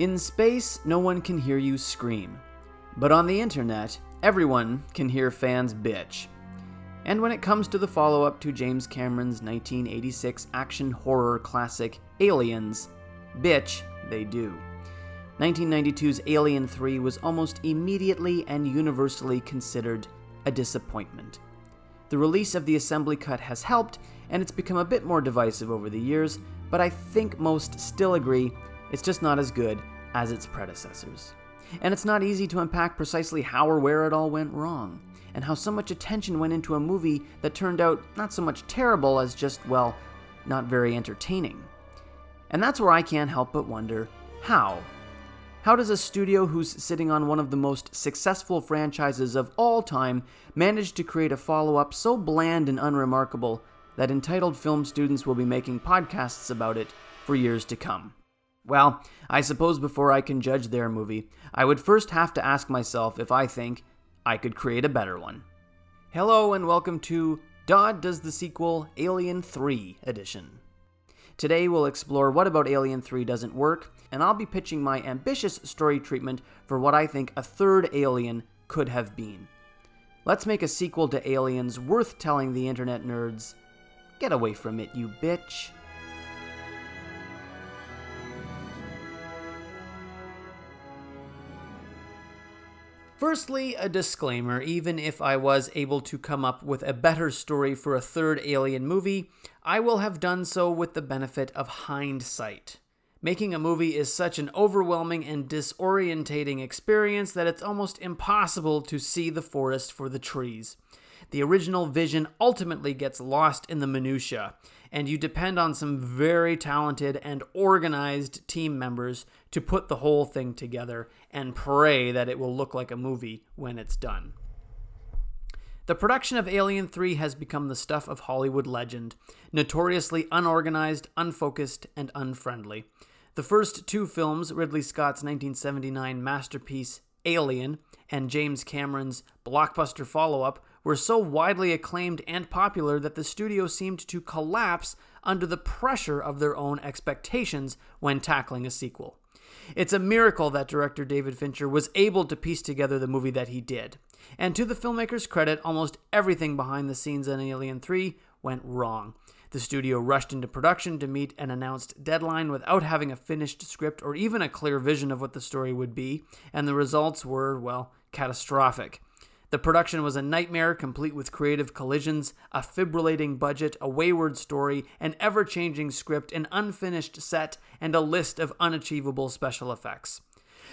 In space, no one can hear you scream. But on the internet, everyone can hear fans bitch. And when it comes to the follow up to James Cameron's 1986 action horror classic Aliens, bitch, they do. 1992's Alien 3 was almost immediately and universally considered a disappointment. The release of the assembly cut has helped, and it's become a bit more divisive over the years, but I think most still agree it's just not as good as its predecessors. And it's not easy to unpack precisely how or where it all went wrong, and how so much attention went into a movie that turned out not so much terrible as just, well, not very entertaining. And that's where I can't help but wonder how how does a studio who's sitting on one of the most successful franchises of all time manage to create a follow up so bland and unremarkable that entitled film students will be making podcasts about it for years to come? Well, I suppose before I can judge their movie, I would first have to ask myself if I think I could create a better one. Hello, and welcome to Dodd Does the Sequel Alien 3 Edition. Today we'll explore what about Alien 3 doesn't work, and I'll be pitching my ambitious story treatment for what I think a third Alien could have been. Let's make a sequel to Aliens worth telling the internet nerds. Get away from it, you bitch. Firstly, a disclaimer even if I was able to come up with a better story for a third Alien movie, I will have done so with the benefit of hindsight. Making a movie is such an overwhelming and disorientating experience that it's almost impossible to see the forest for the trees. The original vision ultimately gets lost in the minutiae, and you depend on some very talented and organized team members to put the whole thing together and pray that it will look like a movie when it's done. The production of Alien 3 has become the stuff of Hollywood legend, notoriously unorganized, unfocused, and unfriendly. The first two films, Ridley Scott's 1979 masterpiece Alien and James Cameron's blockbuster follow up, were so widely acclaimed and popular that the studio seemed to collapse under the pressure of their own expectations when tackling a sequel. It's a miracle that director David Fincher was able to piece together the movie that he did. And to the filmmaker's credit, almost everything behind the scenes in Alien 3 went wrong. The studio rushed into production to meet an announced deadline without having a finished script or even a clear vision of what the story would be, and the results were, well, catastrophic. The production was a nightmare, complete with creative collisions, a fibrillating budget, a wayward story, an ever changing script, an unfinished set, and a list of unachievable special effects.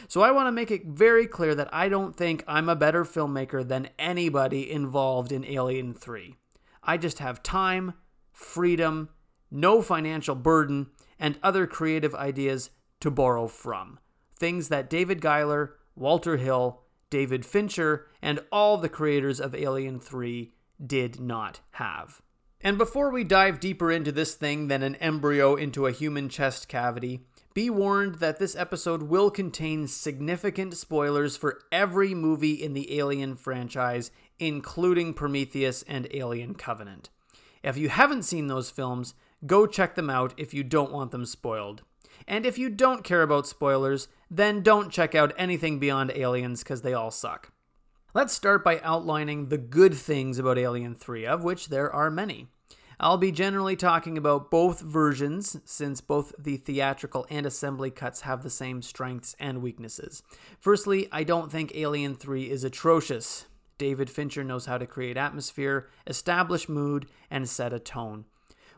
So I want to make it very clear that I don't think I'm a better filmmaker than anybody involved in Alien 3. I just have time, freedom, no financial burden, and other creative ideas to borrow from. Things that David Giler, Walter Hill, David Fincher, and all the creators of Alien 3 did not have. And before we dive deeper into this thing than an embryo into a human chest cavity, be warned that this episode will contain significant spoilers for every movie in the Alien franchise, including Prometheus and Alien Covenant. If you haven't seen those films, go check them out if you don't want them spoiled. And if you don't care about spoilers, then don't check out anything beyond Aliens because they all suck. Let's start by outlining the good things about Alien 3, of which there are many. I'll be generally talking about both versions, since both the theatrical and assembly cuts have the same strengths and weaknesses. Firstly, I don't think Alien 3 is atrocious. David Fincher knows how to create atmosphere, establish mood, and set a tone.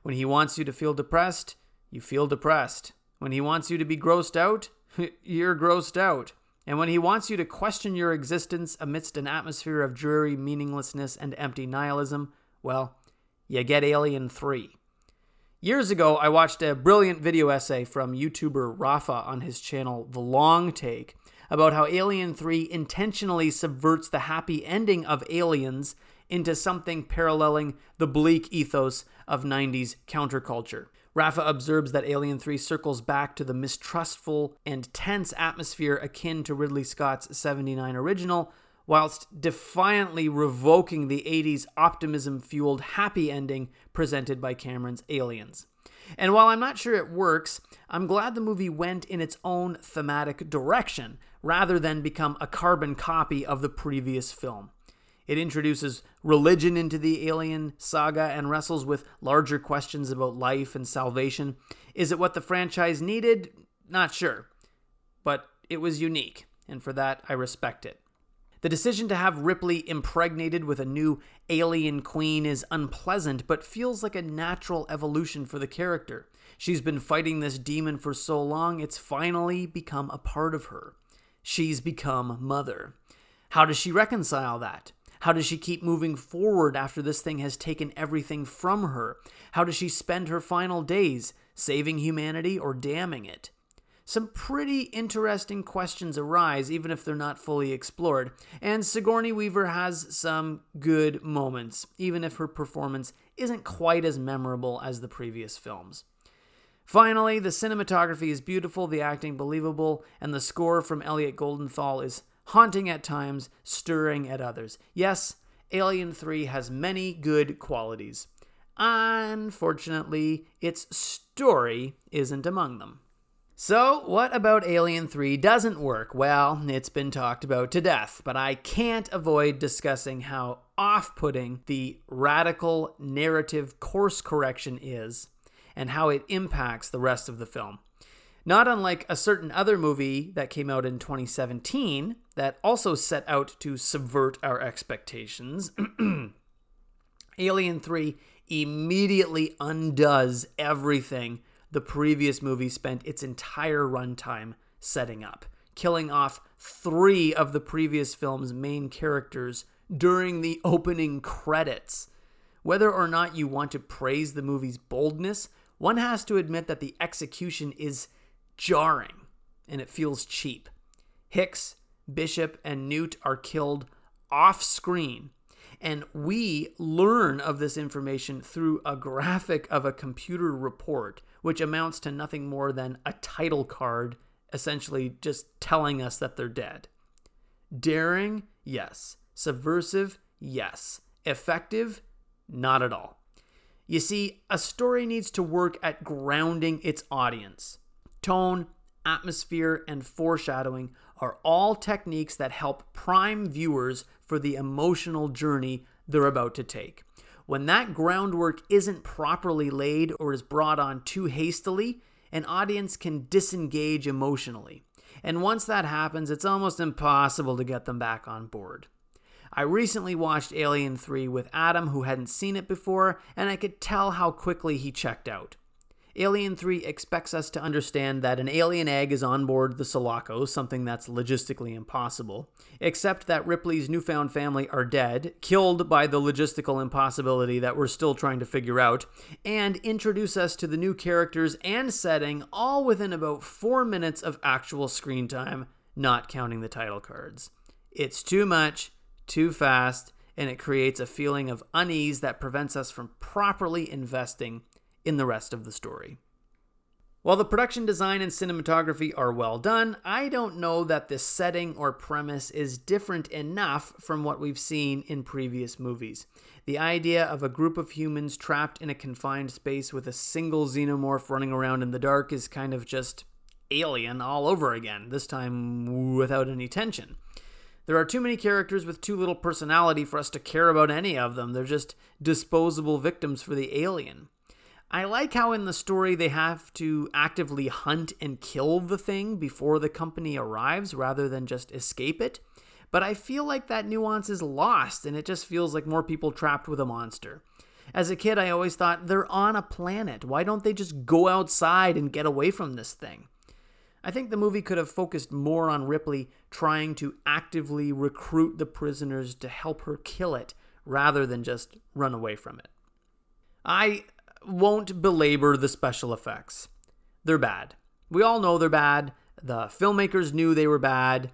When he wants you to feel depressed, you feel depressed. When he wants you to be grossed out, you're grossed out. And when he wants you to question your existence amidst an atmosphere of dreary meaninglessness and empty nihilism, well, you get Alien 3. Years ago, I watched a brilliant video essay from YouTuber Rafa on his channel The Long Take about how Alien 3 intentionally subverts the happy ending of Aliens into something paralleling the bleak ethos of 90s counterculture. Rafa observes that Alien 3 circles back to the mistrustful and tense atmosphere akin to Ridley Scott's 79 original, whilst defiantly revoking the 80s optimism fueled happy ending presented by Cameron's Aliens. And while I'm not sure it works, I'm glad the movie went in its own thematic direction rather than become a carbon copy of the previous film. It introduces religion into the alien saga and wrestles with larger questions about life and salvation. Is it what the franchise needed? Not sure. But it was unique, and for that, I respect it. The decision to have Ripley impregnated with a new alien queen is unpleasant, but feels like a natural evolution for the character. She's been fighting this demon for so long, it's finally become a part of her. She's become mother. How does she reconcile that? How does she keep moving forward after this thing has taken everything from her? How does she spend her final days? Saving humanity or damning it? some pretty interesting questions arise, even if they're not fully explored. And Sigourney Weaver has some good moments, even if her performance isn't quite as memorable as the previous films. Finally, the cinematography is beautiful, the acting believable, and the score from Elliot Goldenthal is haunting at times, stirring at others. Yes, Alien 3 has many good qualities. Unfortunately, its story isn't among them. So, what about Alien 3 doesn't work? Well, it's been talked about to death, but I can't avoid discussing how off putting the radical narrative course correction is and how it impacts the rest of the film. Not unlike a certain other movie that came out in 2017 that also set out to subvert our expectations, Alien 3 immediately undoes everything the previous movie spent its entire runtime setting up, killing off three of the previous film's main characters during the opening credits. Whether or not you want to praise the movie's boldness, one has to admit that the execution is jarring and it feels cheap. Hicks, Bishop, and Newt are killed off screen and we learn of this information through a graphic of a computer report, which amounts to nothing more than a title card, essentially just telling us that they're dead. Daring? Yes. Subversive? Yes. Effective? Not at all. You see, a story needs to work at grounding its audience. Tone, atmosphere, and foreshadowing are all techniques that help prime viewers for the emotional journey they're about to take. When that groundwork isn't properly laid or is brought on too hastily, an audience can disengage emotionally. And once that happens, it's almost impossible to get them back on board. I recently watched Alien 3 with Adam, who hadn't seen it before, and I could tell how quickly he checked out. Alien 3 expects us to understand that an alien egg is on board the Sulaco, something that's logistically impossible, except that Ripley's newfound family are dead, killed by the logistical impossibility that we're still trying to figure out, and introduce us to the new characters and setting all within about four minutes of actual screen time, not counting the title cards. It's too much, too fast, and it creates a feeling of unease that prevents us from properly investing in the rest of the story. While the production design and cinematography are well done, I don't know that this setting or premise is different enough from what we've seen in previous movies. The idea of a group of humans trapped in a confined space with a single xenomorph running around in the dark is kind of just alien all over again, this time without any tension. There are too many characters with too little personality for us to care about any of them. They're just disposable victims for the alien. I like how in the story they have to actively hunt and kill the thing before the company arrives rather than just escape it. But I feel like that nuance is lost and it just feels like more people trapped with a monster. As a kid, I always thought they're on a planet. Why don't they just go outside and get away from this thing? I think the movie could have focused more on Ripley trying to actively recruit the prisoners to help her kill it rather than just run away from it. I won't belabor the special effects. They're bad. We all know they're bad. The filmmakers knew they were bad.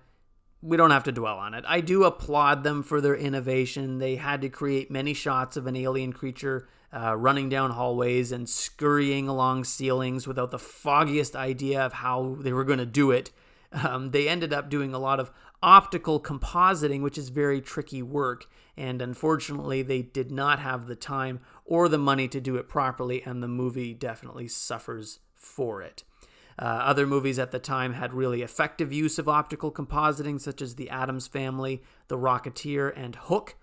We don't have to dwell on it. I do applaud them for their innovation. They had to create many shots of an alien creature uh, running down hallways and scurrying along ceilings without the foggiest idea of how they were going to do it. Um, they ended up doing a lot of optical compositing, which is very tricky work. and unfortunately, they did not have the time or the money to do it properly, and the movie definitely suffers for it. Uh, other movies at the time had really effective use of optical compositing, such as The Addams Family, The Rocketeer, and Hook.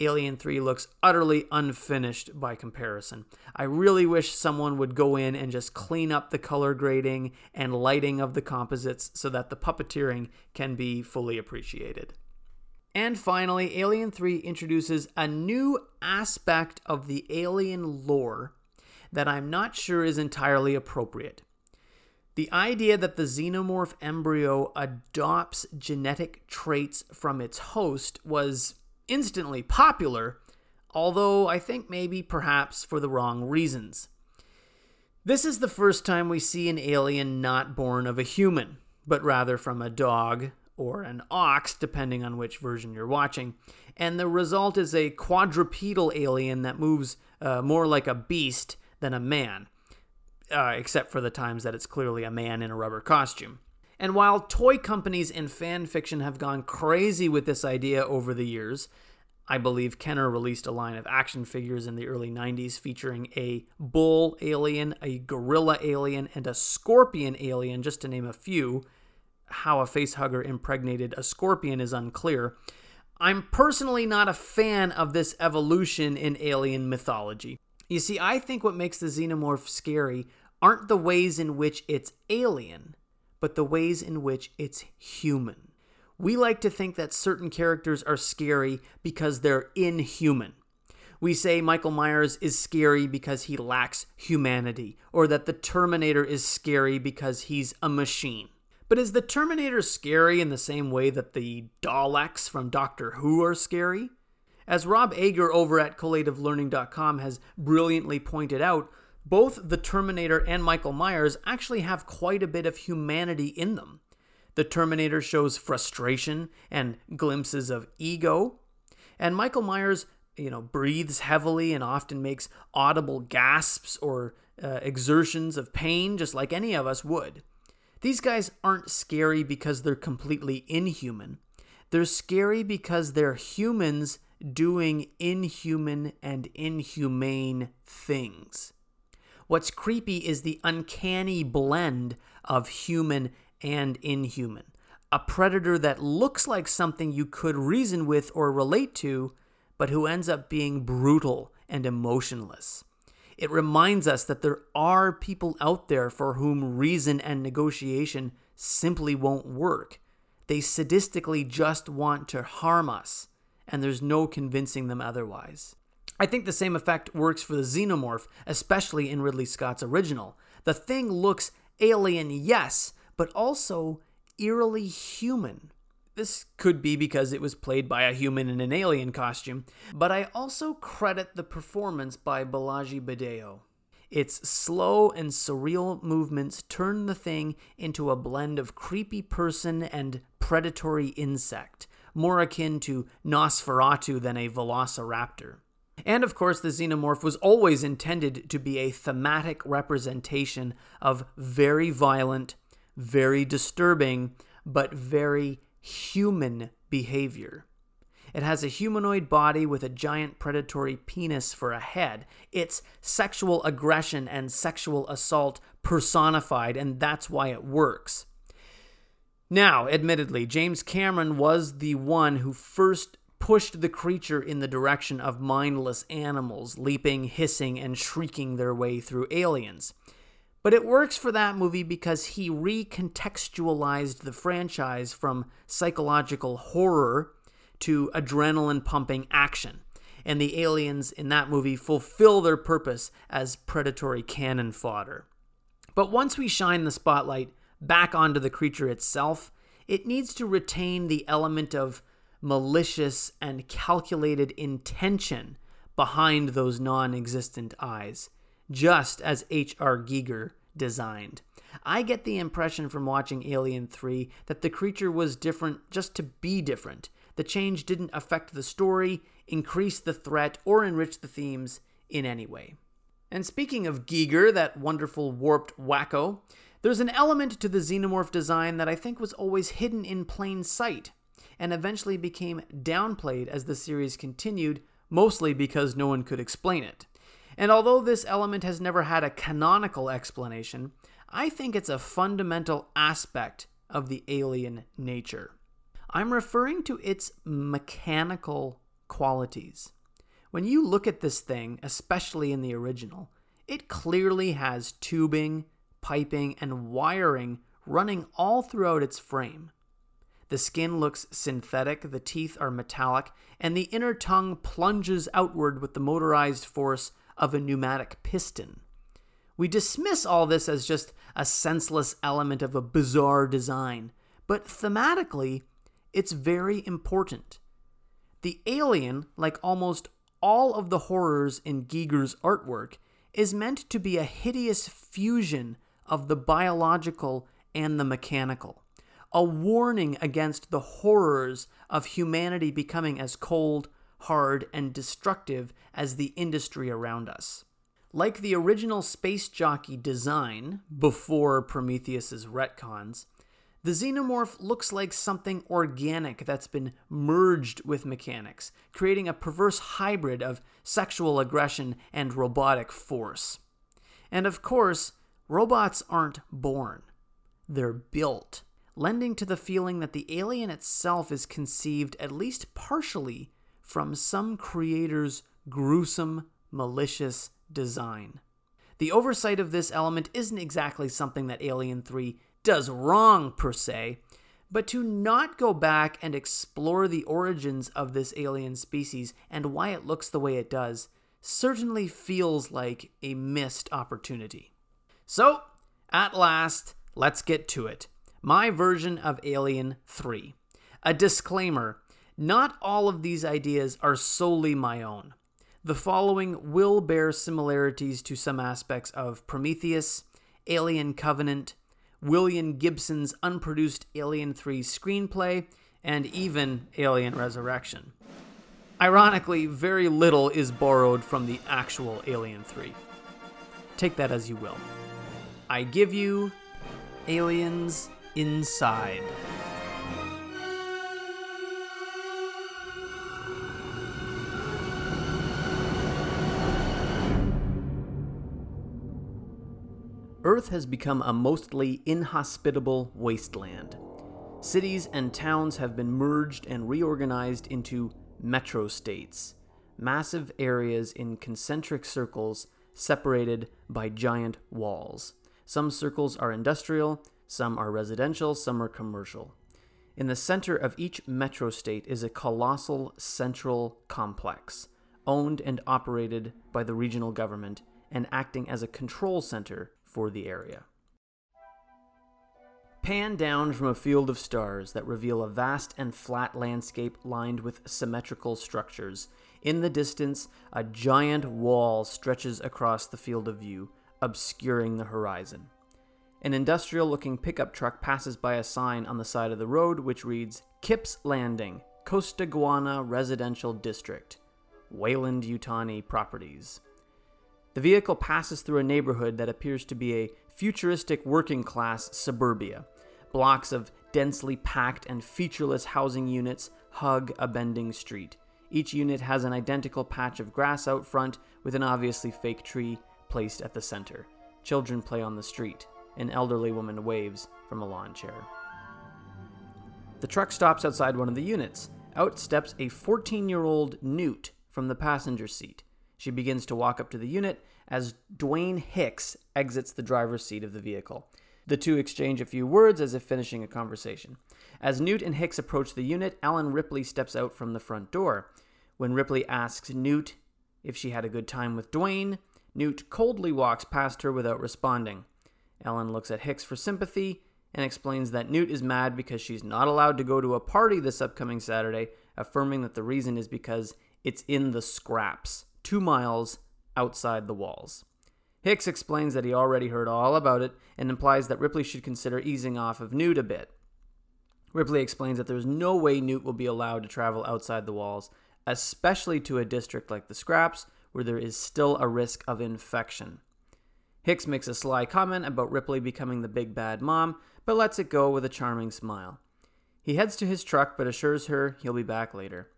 Alien 3 looks utterly unfinished by comparison. I really wish someone would go in and just clean up the color grading and lighting of the composites so that the puppeteering can be fully appreciated. And finally, Alien 3 introduces a new aspect of the alien lore that I'm not sure is entirely appropriate. The idea that the xenomorph embryo adopts genetic traits from its host was instantly popular, although I think maybe perhaps for the wrong reasons. This is the first time we see an alien not born of a human, but rather from a dog or an ox, depending on which version you're watching. And the result is a quadrupedal alien that moves uh, more like a beast than a man uh, except for the times that it's clearly a man in a rubber costume. And while toy companies and fan fiction have gone crazy with this idea over the years, I believe Kenner released a line of action figures in the early 90s featuring a bull alien, a gorilla alien, and a scorpion alien, just to name a few. How a facehugger impregnated a scorpion is unclear. I'm personally not a fan of this evolution in alien mythology. You see, I think what makes the xenomorph scary aren't the ways in which it's alien, but the ways in which it's human. We like to think that certain characters are scary because they're inhuman. We say Michael Myers is scary because he lacks humanity, or that the Terminator is scary because he's a machine. But is the Terminator scary in the same way that the Daleks from Doctor Who are scary? As Rob Ager over at collativelearning.com has brilliantly pointed out, both the Terminator and Michael Myers actually have quite a bit of humanity in them. The Terminator shows frustration and glimpses of ego, and Michael Myers, you know, breathes heavily and often makes audible gasps or uh, exertions of pain just like any of us would. These guys aren't scary because they're completely inhuman. They're scary because they're humans doing inhuman and inhumane things. What's creepy is the uncanny blend of human and inhuman. A predator that looks like something you could reason with or relate to, but who ends up being brutal and emotionless. It reminds us that there are people out there for whom reason and negotiation simply won't work. They sadistically just want to harm us and there's no convincing them otherwise. I think the same effect works for the xenomorph, especially in Ridley Scott's original. The thing looks alien, yes, but also eerily human. This could be because it was played by a human in an alien costume, but I also credit the performance by Bolaji Badejo. Its slow and surreal movements turn the thing into a blend of creepy person and predatory insect, more akin to Nosferatu than a velociraptor. And of course, the xenomorph was always intended to be a thematic representation of very violent, very disturbing, but very human behavior. It has a humanoid body with a giant predatory penis for a head. It's sexual aggression and sexual assault personified, and that's why it works. Now, admittedly, James Cameron was the one who first pushed the creature in the direction of mindless animals, leaping, hissing, and shrieking their way through aliens. But it works for that movie because he recontextualized the franchise from psychological horror to adrenaline pumping action. And the aliens in that movie fulfill their purpose as predatory cannon fodder. But once we shine the spotlight back onto the creature itself, it needs to retain the element of malicious and calculated intention behind those non existent eyes, just as H.R. Giger designed. I get the impression from watching Alien 3 that the creature was different just to be different. The change didn't affect the story, increase the threat, or enrich the themes in any way. And speaking of Giger, that wonderful warped wacko, there's an element to the xenomorph design that I think was always hidden in plain sight. and eventually became downplayed as the series continued, mostly because no one could explain it. And although this element has never had a canonical explanation, I think it's a fundamental aspect of the alien nature. I'm referring to its mechanical qualities. When you look at this thing, especially in the original, it clearly has tubing, piping, and wiring running all throughout its frame. The skin looks synthetic, the teeth are metallic, and the inner tongue plunges outward with the motorized force of a pneumatic piston. We dismiss all this as just a senseless element of a bizarre design, but thematically, it's very important. The alien, like almost all of the horrors in Giger's artwork, is meant to be a hideous fusion of the biological and the mechanical, a warning against the horrors of humanity becoming as cold, hard, and destructive as the industry around us. Like the original space jockey design before Prometheus's retcons, the xenomorph looks like something organic that's been merged with mechanics, creating a perverse hybrid of sexual aggression and robotic force. And of course, robots aren't born, they're built, lending to the feeling that the alien itself is conceived at least partially from some creator's gruesome, malicious design. The oversight of this element isn't exactly something that Alien 3 does wrong per se, but to not go back and explore the origins of this alien species and why it looks the way it does certainly feels like a missed opportunity. So, at last, let's get to it. My version of Alien 3. A disclaimer not all of these ideas are solely my own. The following will bear similarities to some aspects of Prometheus, Alien Covenant, William Gibson's unproduced Alien 3 screenplay, and even Alien Resurrection. Ironically, very little is borrowed from the actual Alien 3. Take that as you will. I give you Aliens Inside. Earth has become a mostly inhospitable wasteland. Cities and towns have been merged and reorganized into metro states, massive areas in concentric circles separated by giant walls. Some circles are industrial, some are residential, some are commercial. In the center of each metro state is a colossal central complex, owned and operated by the regional government and acting as a control center for the area. Pan down from a field of stars that reveal a vast and flat landscape lined with symmetrical structures. In the distance, a giant wall stretches across the field of view, obscuring the horizon. An industrial looking pickup truck passes by a sign on the side of the road which reads Kipps Landing, Costaguana Residential District, Weyland-Yutani Properties. The vehicle passes through a neighborhood that appears to be a futuristic working class suburbia. Blocks of densely packed and featureless housing units hug a bending street. Each unit has an identical patch of grass out front with an obviously fake tree placed at the center. Children play on the street. An elderly woman waves from a lawn chair. The truck stops outside one of the units. Out steps a 14 year old Newt from the passenger seat. She begins to walk up to the unit as Dwayne Hicks exits the driver's seat of the vehicle. The two exchange a few words as if finishing a conversation. As Newt and Hicks approach the unit, Ellen Ripley steps out from the front door. When Ripley asks Newt if she had a good time with Dwayne, Newt coldly walks past her without responding. Ellen looks at Hicks for sympathy and explains that Newt is mad because she's not allowed to go to a party this upcoming Saturday, affirming that the reason is because it's in the scraps two miles outside the walls. Hicks explains that he already heard all about it and implies that Ripley should consider easing off of Newt a bit. Ripley explains that there's no way Newt will be allowed to travel outside the walls, especially to a district like the Scraps, where there is still a risk of infection. Hicks makes a sly comment about Ripley becoming the big bad mom, but lets it go with a charming smile. He heads to his truck but assures her he'll be back later.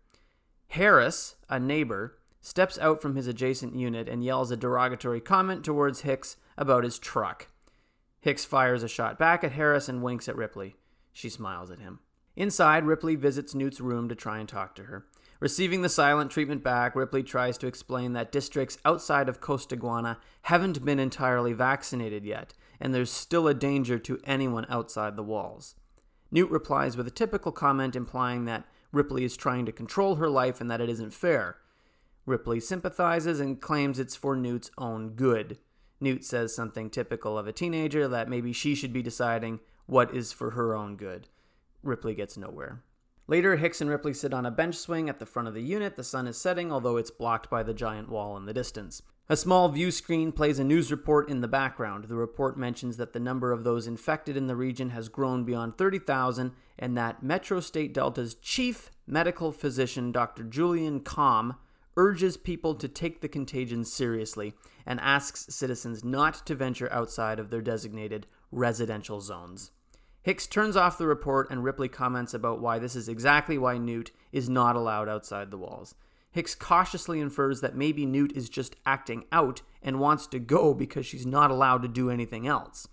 Harris, a neighbor, steps out from his adjacent unit and yells a derogatory comment towards Hicks about his truck. Hicks fires a shot back at Harris and winks at Ripley. She smiles at him. Inside, Ripley visits Newt's room to try and talk to her. Receiving the silent treatment back, Ripley tries to explain that districts outside of Costaguana haven't been entirely vaccinated yet, and there's still a danger to anyone outside the walls. Newt replies with a typical comment implying that Ripley is trying to control her life and that it isn't fair. Ripley sympathizes and claims it's for Newt's own good. Newt says something typical of a teenager that maybe she should be deciding what is for her own good. Ripley gets nowhere. Later, Hicks and Ripley sit on a bench swing at the front of the unit. The sun is setting, although it's blocked by the giant wall in the distance. A small view screen plays a news report in the background. The report mentions that the number of those infected in the region has grown beyond 30,000 and that Metro State Delta's chief medical physician, Dr. Julian Calm, urges people to take the contagion seriously and asks citizens not to venture outside of their designated residential zones. Hicks turns off the report and Ripley comments about why this is exactly why Newt is not allowed outside the walls. Hicks cautiously infers that maybe Newt is just acting out and wants to go because she's not allowed to do anything else.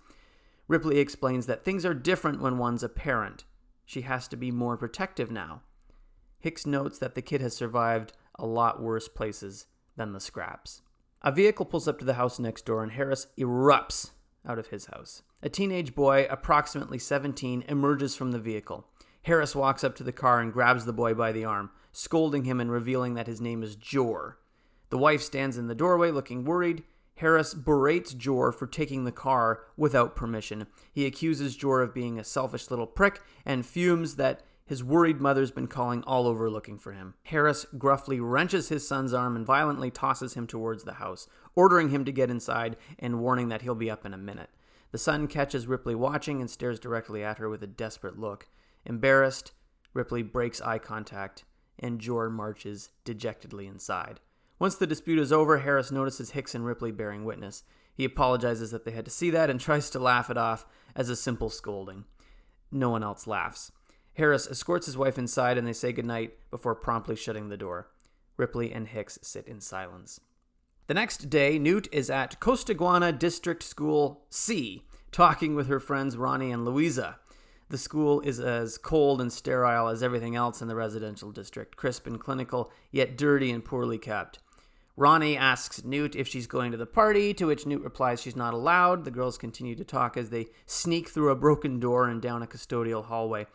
Ripley explains that things are different when one's a parent. She has to be more protective now. Hicks notes that the kid has survived a lot worse places than the scraps. A vehicle pulls up to the house next door and Harris erupts out of his house. A teenage boy, approximately 17, emerges from the vehicle. Harris walks up to the car and grabs the boy by the arm scolding him and revealing that his name is Jor. The wife stands in the doorway looking worried. Harris berates Jor for taking the car without permission. He accuses Jor of being a selfish little prick and fumes that his worried mother's been calling all over looking for him. Harris gruffly wrenches his son's arm and violently tosses him towards the house, ordering him to get inside and warning that he'll be up in a minute. The son catches Ripley watching and stares directly at her with a desperate look. Embarrassed, Ripley breaks eye contact and Jor marches dejectedly inside. Once the dispute is over, Harris notices Hicks and Ripley bearing witness. He apologizes that they had to see that and tries to laugh it off as a simple scolding. No one else laughs. Harris escorts his wife inside and they say goodnight before promptly shutting the door. Ripley and Hicks sit in silence. The next day, Newt is at Costaguana District School C, talking with her friends Ronnie and Louisa. The school is as cold and sterile as everything else in the residential district, crisp and clinical, yet dirty and poorly kept. Ronnie asks Newt if she's going to the party, to which Newt replies she's not allowed. The girls continue to talk as they sneak through a broken door and down a custodial hallway.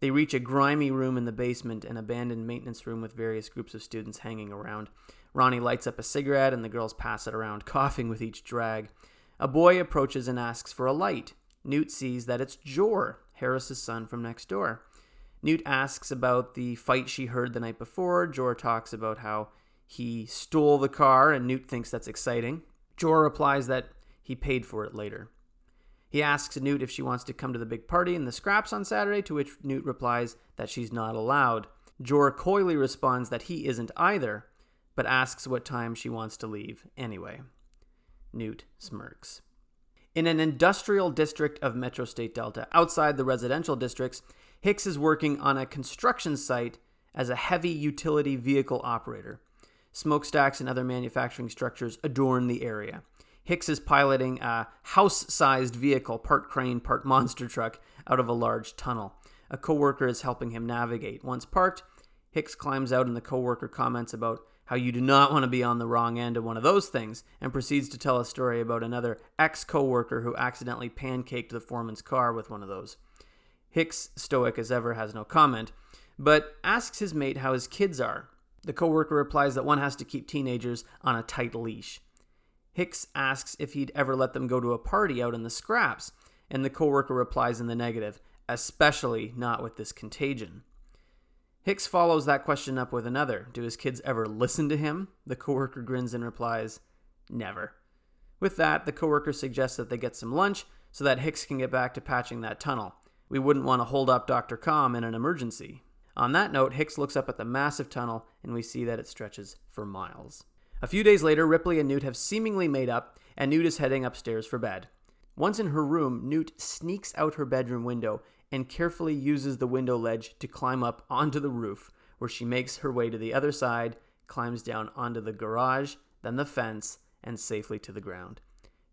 They reach a grimy room in the basement, an abandoned maintenance room with various groups of students hanging around. Ronnie lights up a cigarette and the girls pass it around, coughing with each drag. A boy approaches and asks for a light. Newt sees that it's Jor, Harris's son from next door. Newt asks about the fight she heard the night before. Jor talks about how he stole the car, and Newt thinks that's exciting. Jor replies that he paid for it later. He asks Newt if she wants to come to the big party in the scraps on Saturday, to which Newt replies that she's not allowed. Jor coyly responds that he isn't either, but asks what time she wants to leave anyway. Newt smirks. In an industrial district of Metro State Delta, outside the residential districts, Hicks is working on a construction site as a heavy utility vehicle operator. Smokestacks and other manufacturing structures adorn the area. Hicks is piloting a house sized vehicle, part crane, part monster truck, out of a large tunnel. A coworker is helping him navigate. Once parked, Hicks climbs out and the coworker comments about how you do not want to be on the wrong end of one of those things, and proceeds to tell a story about another ex coworker who accidentally pancaked the foreman's car with one of those. Hicks, stoic as ever, has no comment, but asks his mate how his kids are. The coworker replies that one has to keep teenagers on a tight leash. Hicks asks if he'd ever let them go to a party out in the scraps, and the coworker replies in the negative, especially not with this contagion. Hicks follows that question up with another Do his kids ever listen to him? The coworker grins and replies, Never. With that, the coworker suggests that they get some lunch so that Hicks can get back to patching that tunnel. We wouldn't want to hold up Dr. Com in an emergency. On that note, Hicks looks up at the massive tunnel and we see that it stretches for miles. A few days later, Ripley and Newt have seemingly made up, and Newt is heading upstairs for bed. Once in her room, Newt sneaks out her bedroom window and carefully uses the window ledge to climb up onto the roof, where she makes her way to the other side, climbs down onto the garage, then the fence, and safely to the ground.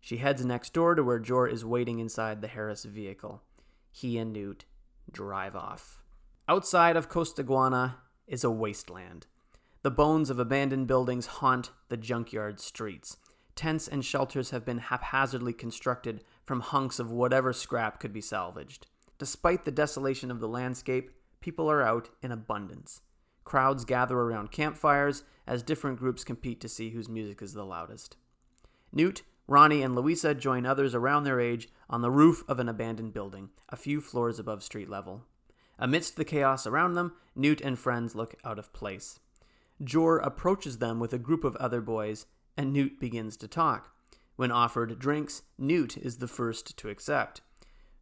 She heads next door to where Jor is waiting inside the Harris vehicle. He and Newt drive off. Outside of Costaguana is a wasteland. The bones of abandoned buildings haunt the junkyard streets. Tents and shelters have been haphazardly constructed from hunks of whatever scrap could be salvaged. Despite the desolation of the landscape, people are out in abundance. Crowds gather around campfires as different groups compete to see whose music is the loudest. Newt, Ronnie, and Louisa join others around their age on the roof of an abandoned building, a few floors above street level. Amidst the chaos around them, Newt and friends look out of place. Jor approaches them with a group of other boys, and Newt begins to talk. When offered drinks, Newt is the first to accept.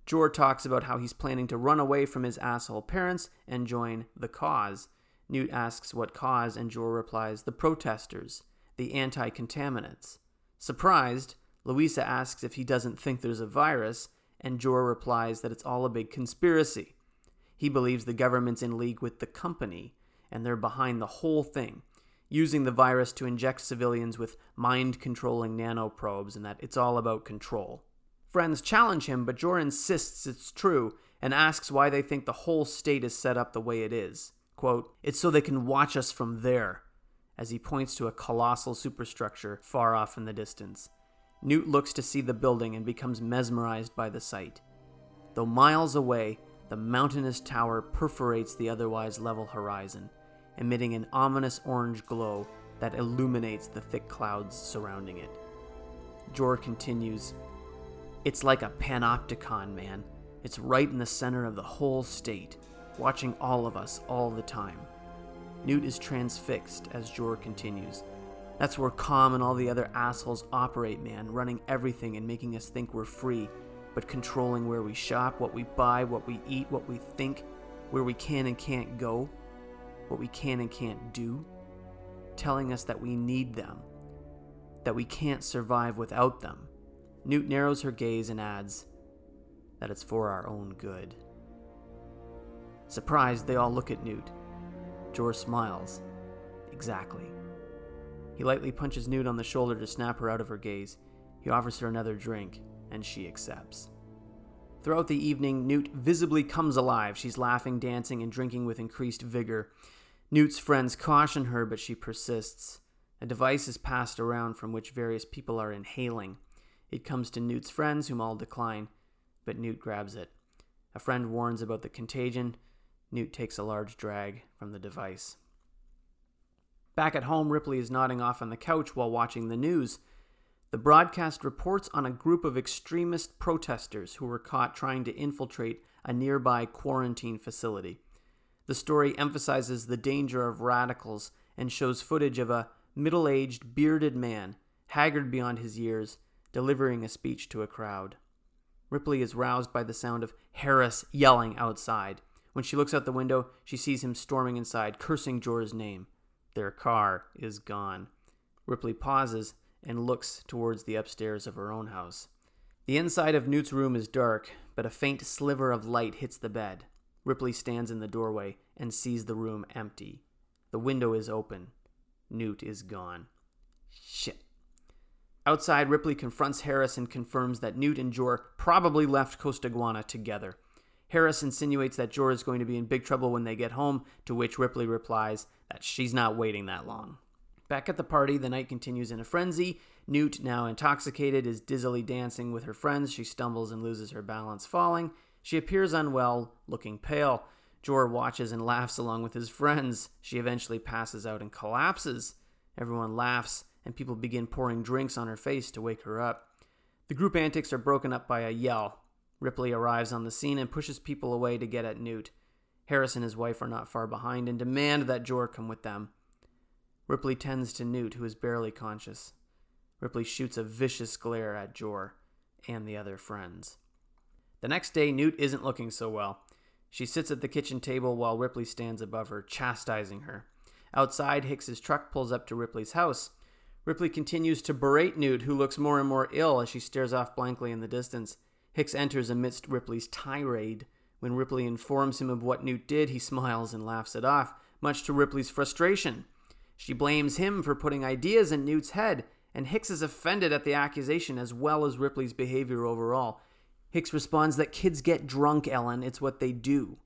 Jor talks about how he's planning to run away from his asshole parents and join the cause. Newt asks what cause, and Jor replies, the protesters, the anti contaminants. Surprised, Louisa asks if he doesn't think there's a virus, and Jor replies that it's all a big conspiracy. He believes the government's in league with the company, and they're behind the whole thing, using the virus to inject civilians with mind controlling nanoprobes, and that it's all about control. Friends challenge him, but Jor insists it's true and asks why they think the whole state is set up the way it is. Quote, It's so they can watch us from there, as he points to a colossal superstructure far off in the distance. Newt looks to see the building and becomes mesmerized by the sight. Though miles away, the mountainous tower perforates the otherwise level horizon, emitting an ominous orange glow that illuminates the thick clouds surrounding it. Jor continues, It's like a panopticon, man. It's right in the center of the whole state, watching all of us all the time. Newt is transfixed as Jor continues. That's where Com and all the other assholes operate, man, running everything and making us think we're free but controlling where we shop, what we buy, what we eat, what we think, where we can and can't go, what we can and can't do, telling us that we need them, that we can't survive without them. Newt narrows her gaze and adds that it's for our own good. Surprised, they all look at Newt. Jor smiles. Exactly. He lightly punches Newt on the shoulder to snap her out of her gaze. He offers her another drink, and she accepts. Throughout the evening, Newt visibly comes alive. She's laughing, dancing, and drinking with increased vigor. Newt's friends caution her, but she persists. A device is passed around from which various people are inhaling. It comes to Newt's friends, whom all decline, but Newt grabs it. A friend warns about the contagion. Newt takes a large drag from the device. Back at home, Ripley is nodding off on the couch while watching the news. The broadcast reports on a group of extremist protesters who were caught trying to infiltrate a nearby quarantine facility. The story emphasizes the danger of radicals and shows footage of a middle aged, bearded man, haggard beyond his years, delivering a speech to a crowd. Ripley is roused by the sound of Harris yelling outside. When she looks out the window, she sees him storming inside, cursing Jor's name. Their car is gone. Ripley pauses and looks towards the upstairs of her own house. The inside of Newt's room is dark, but a faint sliver of light hits the bed. Ripley stands in the doorway and sees the room empty. The window is open. Newt is gone. Shit. Outside, Ripley confronts Harris and confirms that Newt and Jor probably left Costaguana together. Harris insinuates that Jor is going to be in big trouble when they get home, to which Ripley replies that she's not waiting that long. Back at the party, the night continues in a frenzy. Newt, now intoxicated, is dizzily dancing with her friends. She stumbles and loses her balance, falling. She appears unwell, looking pale. Jor watches and laughs along with his friends. She eventually passes out and collapses. Everyone laughs, and people begin pouring drinks on her face to wake her up. The group antics are broken up by a yell. Ripley arrives on the scene and pushes people away to get at Newt. Harris and his wife are not far behind and demand that Jor come with them. Ripley tends to Newt, who is barely conscious. Ripley shoots a vicious glare at Jor and the other friends. The next day, Newt isn't looking so well. She sits at the kitchen table while Ripley stands above her, chastising her. Outside, Hicks's truck pulls up to Ripley's house. Ripley continues to berate Newt, who looks more and more ill as she stares off blankly in the distance. Hicks enters amidst Ripley's tirade. When Ripley informs him of what Newt did, he smiles and laughs it off, much to Ripley's frustration. She blames him for putting ideas in Newt's head, and Hicks is offended at the accusation as well as Ripley's behavior overall. Hicks responds that kids get drunk, Ellen. It's what they do.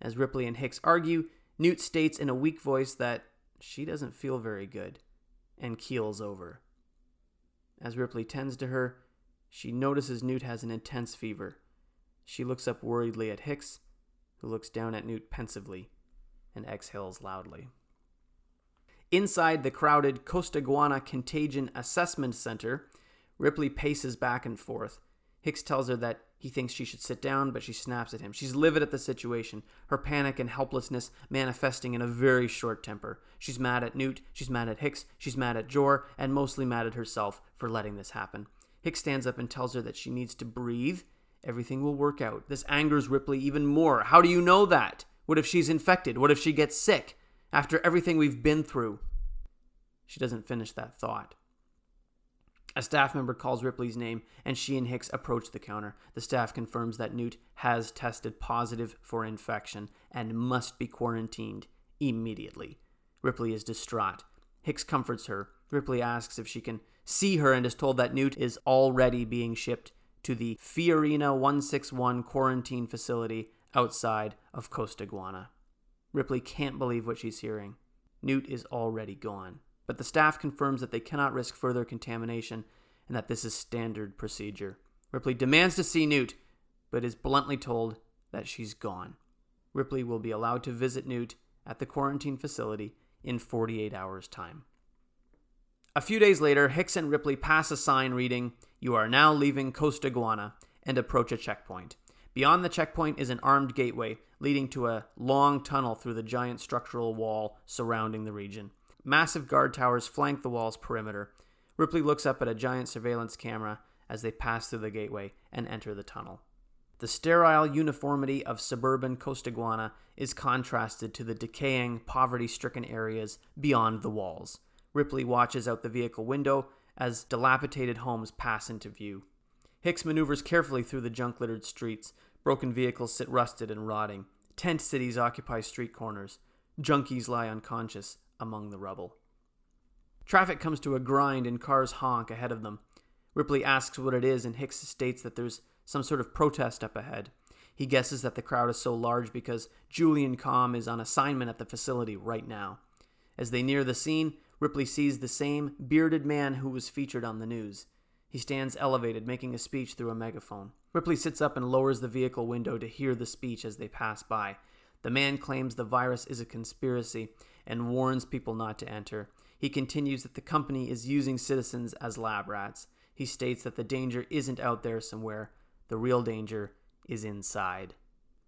As Ripley and Hicks argue, Newt states in a weak voice that she doesn't feel very good and keels over. As Ripley tends to her, she notices Newt has an intense fever. She looks up worriedly at Hicks, who looks down at Newt pensively and exhales loudly. Inside the crowded Costaguana Contagion Assessment Center, Ripley paces back and forth. Hicks tells her that he thinks she should sit down, but she snaps at him. She's livid at the situation, her panic and helplessness manifesting in a very short temper. She's mad at Newt, she's mad at Hicks, she's mad at Jor, and mostly mad at herself for letting this happen. Hicks stands up and tells her that she needs to breathe. Everything will work out. This angers Ripley even more. How do you know that? What if she's infected? What if she gets sick? After everything we've been through. She doesn't finish that thought. A staff member calls Ripley's name, and she and Hicks approach the counter. The staff confirms that Newt has tested positive for infection and must be quarantined immediately. Ripley is distraught. Hicks comforts her. Ripley asks if she can see her and is told that Newt is already being shipped to the Fiorina 161 quarantine facility outside of Costaguana. Ripley can't believe what she's hearing. Newt is already gone. But the staff confirms that they cannot risk further contamination and that this is standard procedure. Ripley demands to see Newt, but is bluntly told that she's gone. Ripley will be allowed to visit Newt at the quarantine facility in 48 hours' time. A few days later, Hicks and Ripley pass a sign reading, You are now leaving Costaguana, and approach a checkpoint. Beyond the checkpoint is an armed gateway leading to a long tunnel through the giant structural wall surrounding the region. Massive guard towers flank the wall's perimeter. Ripley looks up at a giant surveillance camera as they pass through the gateway and enter the tunnel. The sterile uniformity of suburban Costaguana is contrasted to the decaying, poverty stricken areas beyond the walls. Ripley watches out the vehicle window as dilapidated homes pass into view. Hicks maneuvers carefully through the junk littered streets. Broken vehicles sit rusted and rotting. Tent cities occupy street corners. Junkies lie unconscious among the rubble. Traffic comes to a grind and cars honk ahead of them. Ripley asks what it is, and Hicks states that there's some sort of protest up ahead. He guesses that the crowd is so large because Julian Com is on assignment at the facility right now. As they near the scene, Ripley sees the same bearded man who was featured on the news. He stands elevated, making a speech through a megaphone. Ripley sits up and lowers the vehicle window to hear the speech as they pass by. The man claims the virus is a conspiracy and warns people not to enter. He continues that the company is using citizens as lab rats. He states that the danger isn't out there somewhere, the real danger is inside.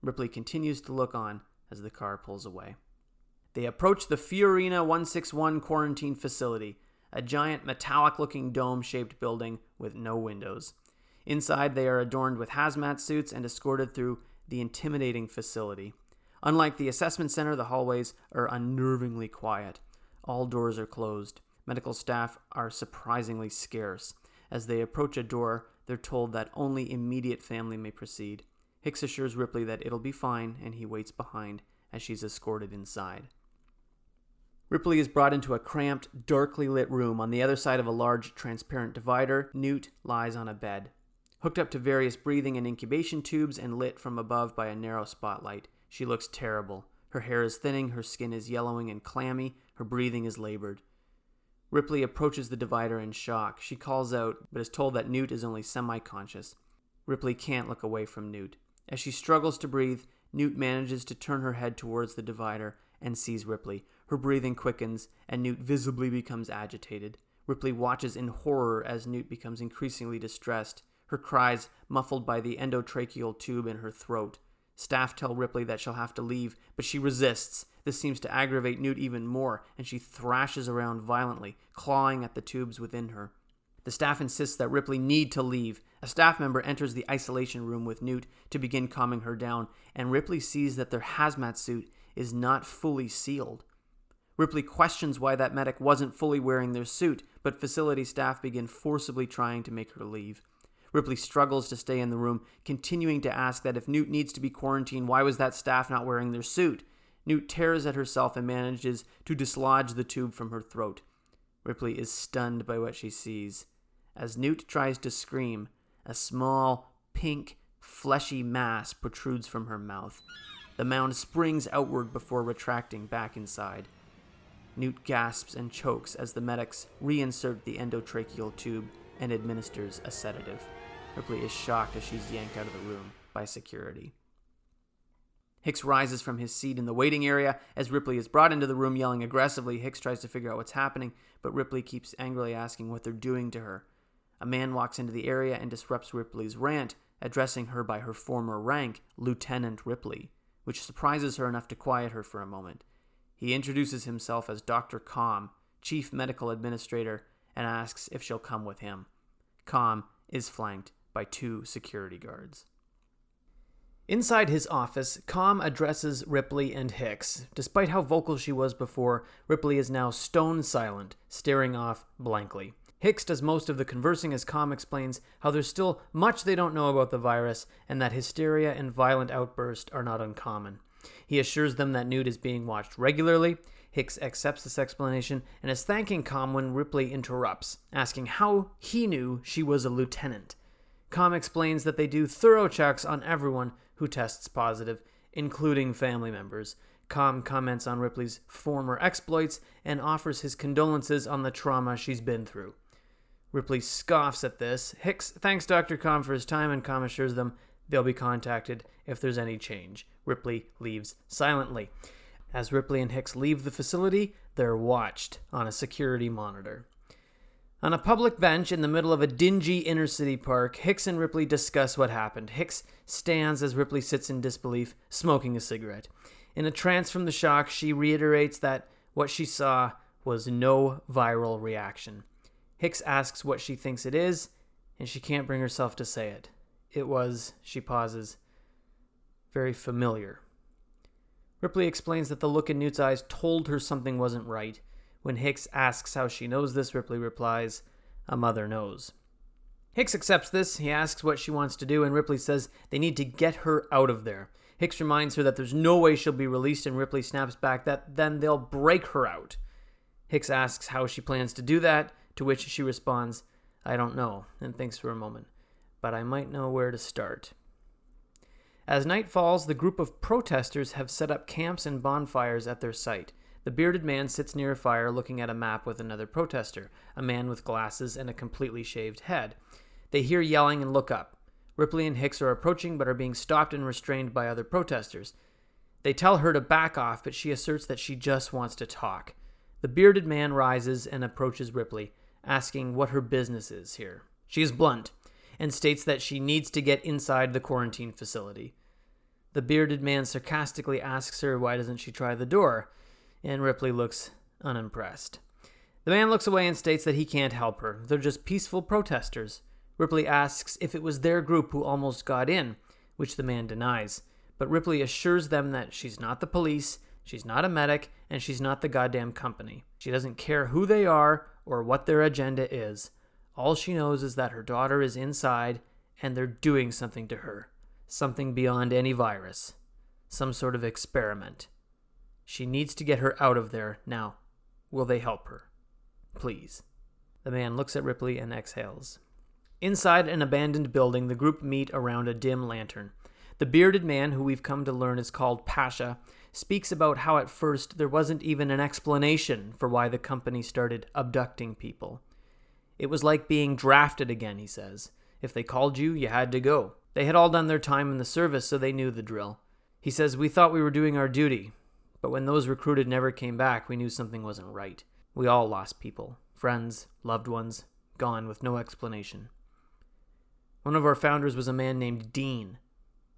Ripley continues to look on as the car pulls away. They approach the Fiorina 161 quarantine facility, a giant metallic looking dome shaped building with no windows. Inside, they are adorned with hazmat suits and escorted through the intimidating facility. Unlike the assessment center, the hallways are unnervingly quiet. All doors are closed. Medical staff are surprisingly scarce. As they approach a door, they're told that only immediate family may proceed. Hicks assures Ripley that it'll be fine, and he waits behind as she's escorted inside. Ripley is brought into a cramped, darkly lit room. On the other side of a large, transparent divider, Newt lies on a bed. Hooked up to various breathing and incubation tubes and lit from above by a narrow spotlight, she looks terrible. Her hair is thinning, her skin is yellowing and clammy, her breathing is labored. Ripley approaches the divider in shock. She calls out, but is told that Newt is only semi conscious. Ripley can't look away from Newt. As she struggles to breathe, Newt manages to turn her head towards the divider and sees Ripley. Her breathing quickens, and Newt visibly becomes agitated. Ripley watches in horror as Newt becomes increasingly distressed, her cries muffled by the endotracheal tube in her throat. Staff tell Ripley that she'll have to leave, but she resists. This seems to aggravate Newt even more, and she thrashes around violently, clawing at the tubes within her. The staff insists that Ripley need to leave. A staff member enters the isolation room with Newt to begin calming her down, and Ripley sees that their hazmat suit is not fully sealed. Ripley questions why that medic wasn't fully wearing their suit, but facility staff begin forcibly trying to make her leave. Ripley struggles to stay in the room, continuing to ask that if Newt needs to be quarantined, why was that staff not wearing their suit? Newt tears at herself and manages to dislodge the tube from her throat. Ripley is stunned by what she sees. As Newt tries to scream, a small, pink, fleshy mass protrudes from her mouth. The mound springs outward before retracting back inside. Newt gasps and chokes as the medics reinsert the endotracheal tube and administers a sedative. Ripley is shocked as she's yanked out of the room by security. Hicks rises from his seat in the waiting area as Ripley is brought into the room yelling aggressively. Hicks tries to figure out what's happening, but Ripley keeps angrily asking what they're doing to her. A man walks into the area and disrupts Ripley's rant, addressing her by her former rank, Lieutenant Ripley, which surprises her enough to quiet her for a moment. He introduces himself as Dr. Com, Chief Medical Administrator, and asks if she'll come with him. Com is flanked by two security guards. Inside his office, Com addresses Ripley and Hicks. Despite how vocal she was before, Ripley is now stone silent, staring off blankly. Hicks does most of the conversing as Com explains how there's still much they don't know about the virus and that hysteria and violent outbursts are not uncommon. He assures them that Newt is being watched regularly. Hicks accepts this explanation and is thanking Com when Ripley interrupts, asking how he knew she was a lieutenant. Com explains that they do thorough checks on everyone who tests positive, including family members. Com comments on Ripley's former exploits and offers his condolences on the trauma she's been through. Ripley scoffs at this. Hicks thanks Dr. Com for his time and Com assures them they'll be contacted if there's any change. Ripley leaves silently. As Ripley and Hicks leave the facility, they're watched on a security monitor. On a public bench in the middle of a dingy inner city park, Hicks and Ripley discuss what happened. Hicks stands as Ripley sits in disbelief, smoking a cigarette. In a trance from the shock, she reiterates that what she saw was no viral reaction. Hicks asks what she thinks it is, and she can't bring herself to say it. It was, she pauses, very familiar. Ripley explains that the look in Newt's eyes told her something wasn't right. When Hicks asks how she knows this, Ripley replies, A mother knows. Hicks accepts this. He asks what she wants to do, and Ripley says they need to get her out of there. Hicks reminds her that there's no way she'll be released, and Ripley snaps back that then they'll break her out. Hicks asks how she plans to do that, to which she responds, I don't know, and thinks for a moment, but I might know where to start. As night falls, the group of protesters have set up camps and bonfires at their site. The bearded man sits near a fire looking at a map with another protester, a man with glasses and a completely shaved head. They hear yelling and look up. Ripley and Hicks are approaching but are being stopped and restrained by other protesters. They tell her to back off, but she asserts that she just wants to talk. The bearded man rises and approaches Ripley, asking what her business is here. She is blunt and states that she needs to get inside the quarantine facility. The bearded man sarcastically asks her why doesn't she try the door, and Ripley looks unimpressed. The man looks away and states that he can't help her. They're just peaceful protesters. Ripley asks if it was their group who almost got in, which the man denies. But Ripley assures them that she's not the police, she's not a medic, and she's not the goddamn company. She doesn't care who they are or what their agenda is. All she knows is that her daughter is inside and they're doing something to her. Something beyond any virus. Some sort of experiment. She needs to get her out of there now. Will they help her? Please. The man looks at Ripley and exhales. Inside an abandoned building, the group meet around a dim lantern. The bearded man, who we've come to learn is called Pasha, speaks about how at first there wasn't even an explanation for why the company started abducting people. It was like being drafted again, he says. If they called you, you had to go. They had all done their time in the service, so they knew the drill. He says, We thought we were doing our duty, but when those recruited never came back, we knew something wasn't right. We all lost people friends, loved ones, gone with no explanation. One of our founders was a man named Dean.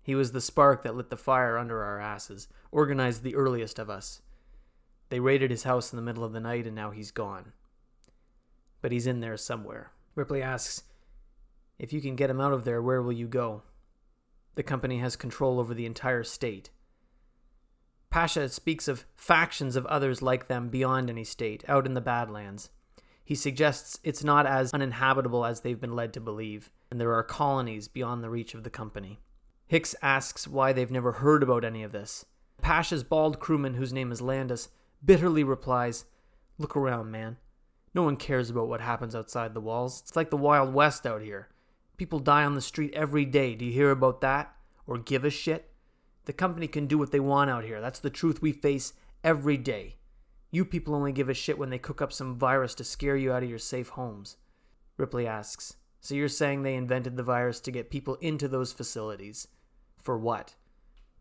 He was the spark that lit the fire under our asses, organized the earliest of us. They raided his house in the middle of the night, and now he's gone. But he's in there somewhere. Ripley asks, If you can get him out of there, where will you go? The company has control over the entire state. Pasha speaks of factions of others like them beyond any state, out in the Badlands. He suggests it's not as uninhabitable as they've been led to believe, and there are colonies beyond the reach of the company. Hicks asks why they've never heard about any of this. Pasha's bald crewman, whose name is Landis, bitterly replies, Look around, man. No one cares about what happens outside the walls. It's like the Wild West out here. People die on the street every day. Do you hear about that? Or give a shit? The company can do what they want out here. That's the truth we face every day. You people only give a shit when they cook up some virus to scare you out of your safe homes. Ripley asks, So you're saying they invented the virus to get people into those facilities? For what?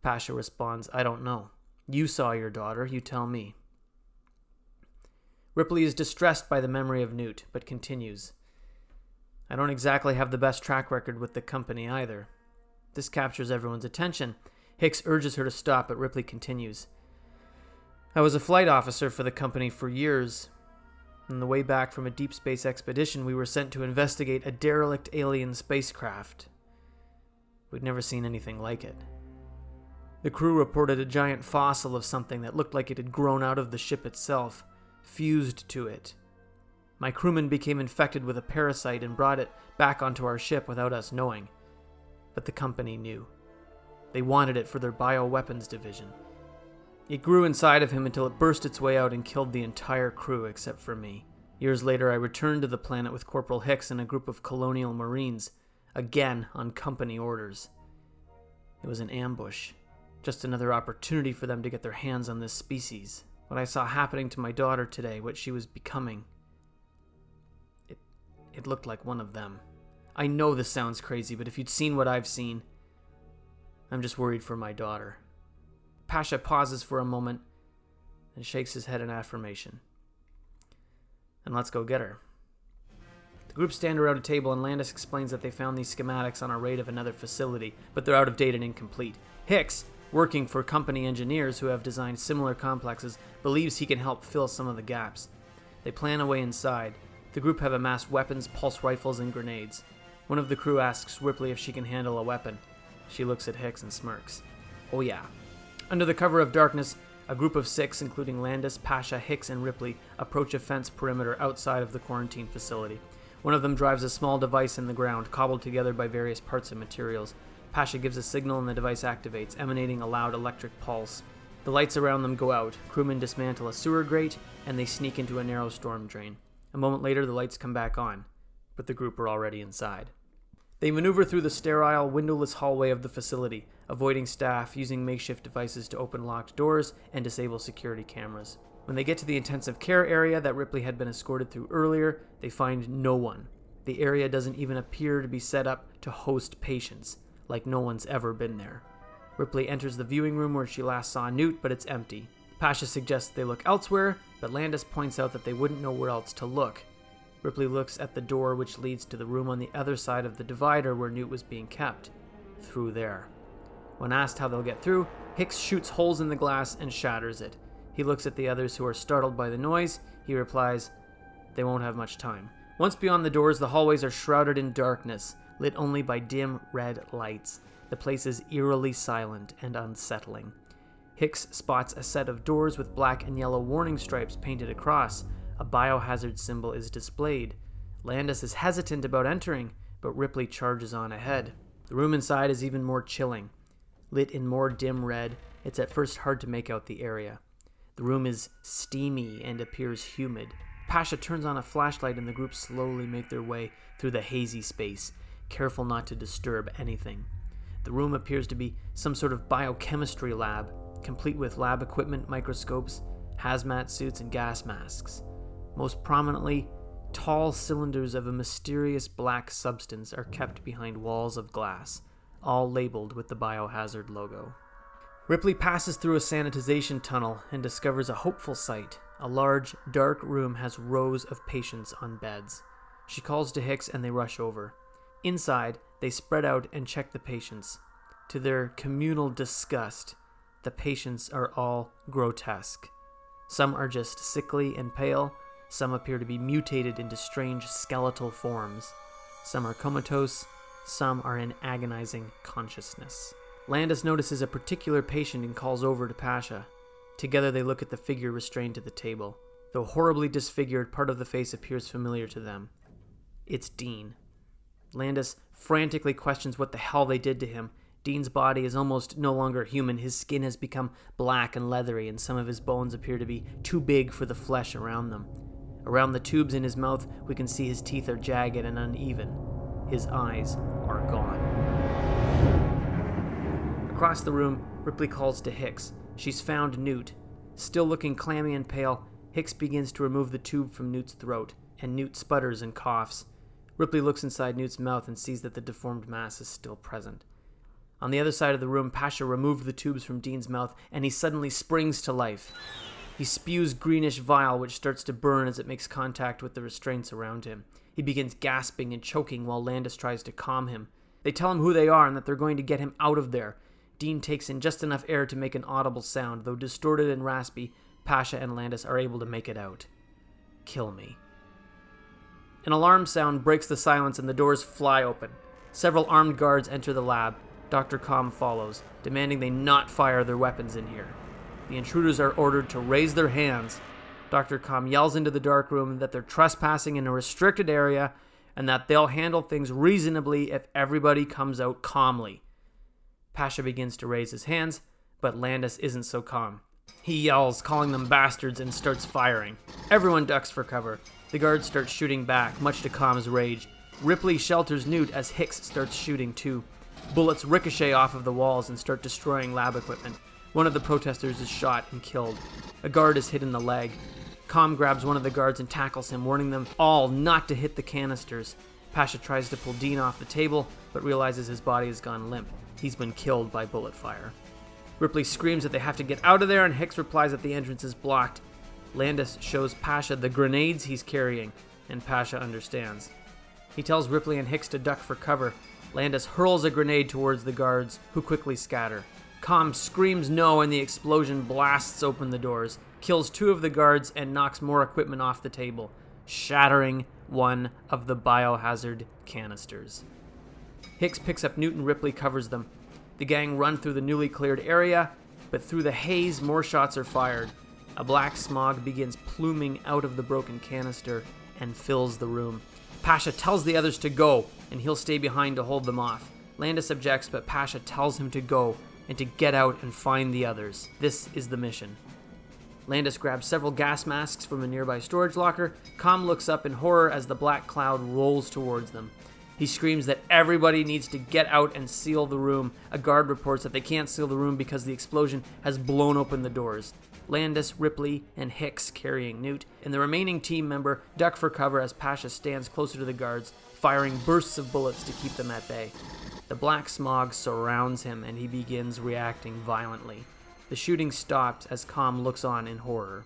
Pasha responds, I don't know. You saw your daughter, you tell me. Ripley is distressed by the memory of Newt, but continues. I don't exactly have the best track record with the company either. This captures everyone's attention. Hicks urges her to stop, but Ripley continues. I was a flight officer for the company for years. On the way back from a deep space expedition, we were sent to investigate a derelict alien spacecraft. We'd never seen anything like it. The crew reported a giant fossil of something that looked like it had grown out of the ship itself, fused to it. My crewman became infected with a parasite and brought it back onto our ship without us knowing. But the company knew. They wanted it for their bioweapons division. It grew inside of him until it burst its way out and killed the entire crew except for me. Years later, I returned to the planet with Corporal Hicks and a group of colonial marines, again on company orders. It was an ambush. Just another opportunity for them to get their hands on this species. What I saw happening to my daughter today, what she was becoming. It, it looked like one of them. I know this sounds crazy, but if you'd seen what I've seen, I'm just worried for my daughter. Pasha pauses for a moment and shakes his head in affirmation. And let's go get her. The group stand around a table, and Landis explains that they found these schematics on a raid of another facility, but they're out of date and incomplete. Hicks, working for company engineers who have designed similar complexes, believes he can help fill some of the gaps. They plan a way inside. The group have amassed weapons, pulse rifles, and grenades. One of the crew asks Ripley if she can handle a weapon. She looks at Hicks and smirks. Oh, yeah. Under the cover of darkness, a group of six, including Landis, Pasha, Hicks, and Ripley, approach a fence perimeter outside of the quarantine facility. One of them drives a small device in the ground, cobbled together by various parts and materials. Pasha gives a signal and the device activates, emanating a loud electric pulse. The lights around them go out, crewmen dismantle a sewer grate, and they sneak into a narrow storm drain. A moment later, the lights come back on, but the group are already inside. They maneuver through the sterile, windowless hallway of the facility, avoiding staff, using makeshift devices to open locked doors and disable security cameras. When they get to the intensive care area that Ripley had been escorted through earlier, they find no one. The area doesn't even appear to be set up to host patients like no one's ever been there. Ripley enters the viewing room where she last saw Newt, but it's empty. Pasha suggests they look elsewhere, but Landis points out that they wouldn't know where else to look. Ripley looks at the door which leads to the room on the other side of the divider where Newt was being kept. Through there. When asked how they'll get through, Hicks shoots holes in the glass and shatters it. He looks at the others who are startled by the noise. He replies, They won't have much time. Once beyond the doors, the hallways are shrouded in darkness lit only by dim red lights. The place is eerily silent and unsettling. Hicks spots a set of doors with black and yellow warning stripes painted across. A biohazard symbol is displayed. Landis is hesitant about entering, but Ripley charges on ahead. The room inside is even more chilling. Lit in more dim red, it's at first hard to make out the area. The room is steamy and appears humid. Pasha turns on a flashlight and the group slowly make their way through the hazy space careful not to disturb anything. The room appears to be some sort of biochemistry lab, complete with lab equipment, microscopes, hazmat suits, and gas masks. Most prominently, tall cylinders of a mysterious black substance are kept behind walls of glass, all labeled with the biohazard logo. Ripley passes through a sanitization tunnel and discovers a hopeful sight. A large, dark room has rows of patients on beds. She calls to Hicks and they rush over. Inside, they spread out and check the patients. To their communal disgust, the patients are all grotesque. Some are just sickly and pale, some appear to be mutated into strange skeletal forms. Some are comatose, some are in agonizing consciousness. Landis notices a particular patient and calls over to Pasha. Together they look at the figure restrained to the table. Though horribly disfigured, part of the face appears familiar to them. It's Dean. Landis frantically questions what the hell they did to him. Dean's body is almost no longer human. His skin has become black and leathery, and some of his bones appear to be too big for the flesh around them. Around the tubes in his mouth, we can see his teeth are jagged and uneven. His eyes are gone. Across the room, Ripley calls to Hicks. She's found Newt. Still looking clammy and pale, Hicks begins to remove the tube from Newt's throat, and Newt sputters and coughs. Ripley looks inside Newt's mouth and sees that the deformed mass is still present. On the other side of the room, Pasha removed the tubes from Dean's mouth, and he suddenly springs to life. He spews greenish bile, which starts to burn as it makes contact with the restraints around him. He begins gasping and choking while Landis tries to calm him. They tell him who they are and that they're going to get him out of there. Dean takes in just enough air to make an audible sound, though distorted and raspy, Pasha and Landis are able to make it out. Kill me. An alarm sound breaks the silence and the doors fly open. Several armed guards enter the lab. Dr. Com follows, demanding they not fire their weapons in here. The intruders are ordered to raise their hands. Dr. Com yells into the dark room that they're trespassing in a restricted area and that they'll handle things reasonably if everybody comes out calmly. Pasha begins to raise his hands, but Landis isn't so calm. He yells, calling them bastards, and starts firing. Everyone ducks for cover. The guards start shooting back, much to Com's rage. Ripley shelters Newt as Hicks starts shooting too. Bullets ricochet off of the walls and start destroying lab equipment. One of the protesters is shot and killed. A guard is hit in the leg. Com grabs one of the guards and tackles him, warning them all not to hit the canisters. Pasha tries to pull Dean off the table, but realizes his body has gone limp. He's been killed by bullet fire. Ripley screams that they have to get out of there, and Hicks replies that the entrance is blocked. Landis shows Pasha the grenades he's carrying, and Pasha understands. He tells Ripley and Hicks to duck for cover. Landis hurls a grenade towards the guards, who quickly scatter. Com screams no, and the explosion blasts open the doors, kills two of the guards, and knocks more equipment off the table, shattering one of the biohazard canisters. Hicks picks up Newton Ripley covers them. The gang run through the newly cleared area, but through the haze, more shots are fired. A black smog begins pluming out of the broken canister and fills the room. Pasha tells the others to go, and he'll stay behind to hold them off. Landis objects, but Pasha tells him to go and to get out and find the others. This is the mission. Landis grabs several gas masks from a nearby storage locker. Com looks up in horror as the black cloud rolls towards them. He screams that everybody needs to get out and seal the room. A guard reports that they can't seal the room because the explosion has blown open the doors. Landis, Ripley, and Hicks carrying Newt, and the remaining team member duck for cover as Pasha stands closer to the guards, firing bursts of bullets to keep them at bay. The black smog surrounds him and he begins reacting violently. The shooting stops as Com looks on in horror.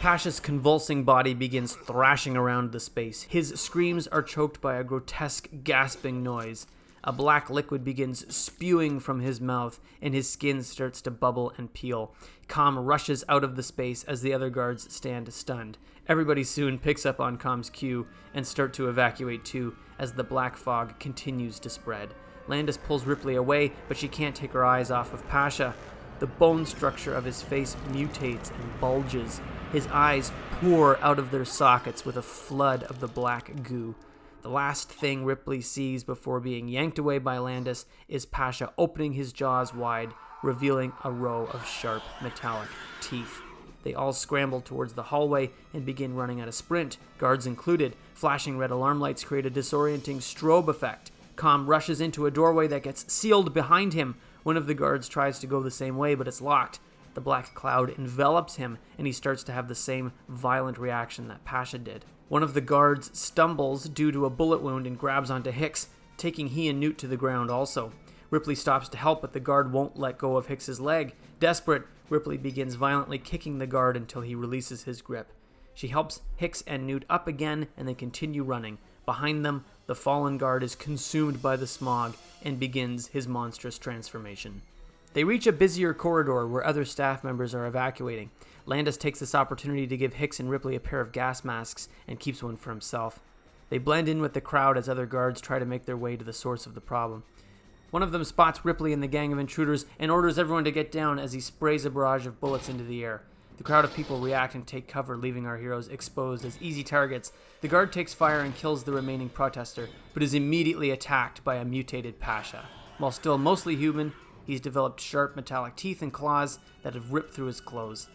Pasha's convulsing body begins thrashing around the space. His screams are choked by a grotesque gasping noise. A black liquid begins spewing from his mouth, and his skin starts to bubble and peel. Com rushes out of the space as the other guards stand stunned. Everybody soon picks up on Com's cue and start to evacuate too, as the black fog continues to spread. Landis pulls Ripley away, but she can't take her eyes off of Pasha. The bone structure of his face mutates and bulges. His eyes pour out of their sockets with a flood of the black goo. The last thing Ripley sees before being yanked away by Landis is Pasha opening his jaws wide, revealing a row of sharp metallic teeth. They all scramble towards the hallway and begin running at a sprint, guards included. Flashing red alarm lights create a disorienting strobe effect. Com rushes into a doorway that gets sealed behind him. One of the guards tries to go the same way, but it's locked. The black cloud envelops him, and he starts to have the same violent reaction that Pasha did. One of the guards stumbles due to a bullet wound and grabs onto Hicks, taking he and Newt to the ground also. Ripley stops to help, but the guard won't let go of Hicks's leg. Desperate, Ripley begins violently kicking the guard until he releases his grip. She helps Hicks and Newt up again, and they continue running. Behind them, the fallen guard is consumed by the smog and begins his monstrous transformation. They reach a busier corridor where other staff members are evacuating. Landis takes this opportunity to give Hicks and Ripley a pair of gas masks and keeps one for himself. They blend in with the crowd as other guards try to make their way to the source of the problem. One of them spots Ripley and the gang of intruders and orders everyone to get down as he sprays a barrage of bullets into the air. The crowd of people react and take cover, leaving our heroes exposed as easy targets. The guard takes fire and kills the remaining protester, but is immediately attacked by a mutated Pasha. While still mostly human, he's developed sharp metallic teeth and claws that have ripped through his clothes.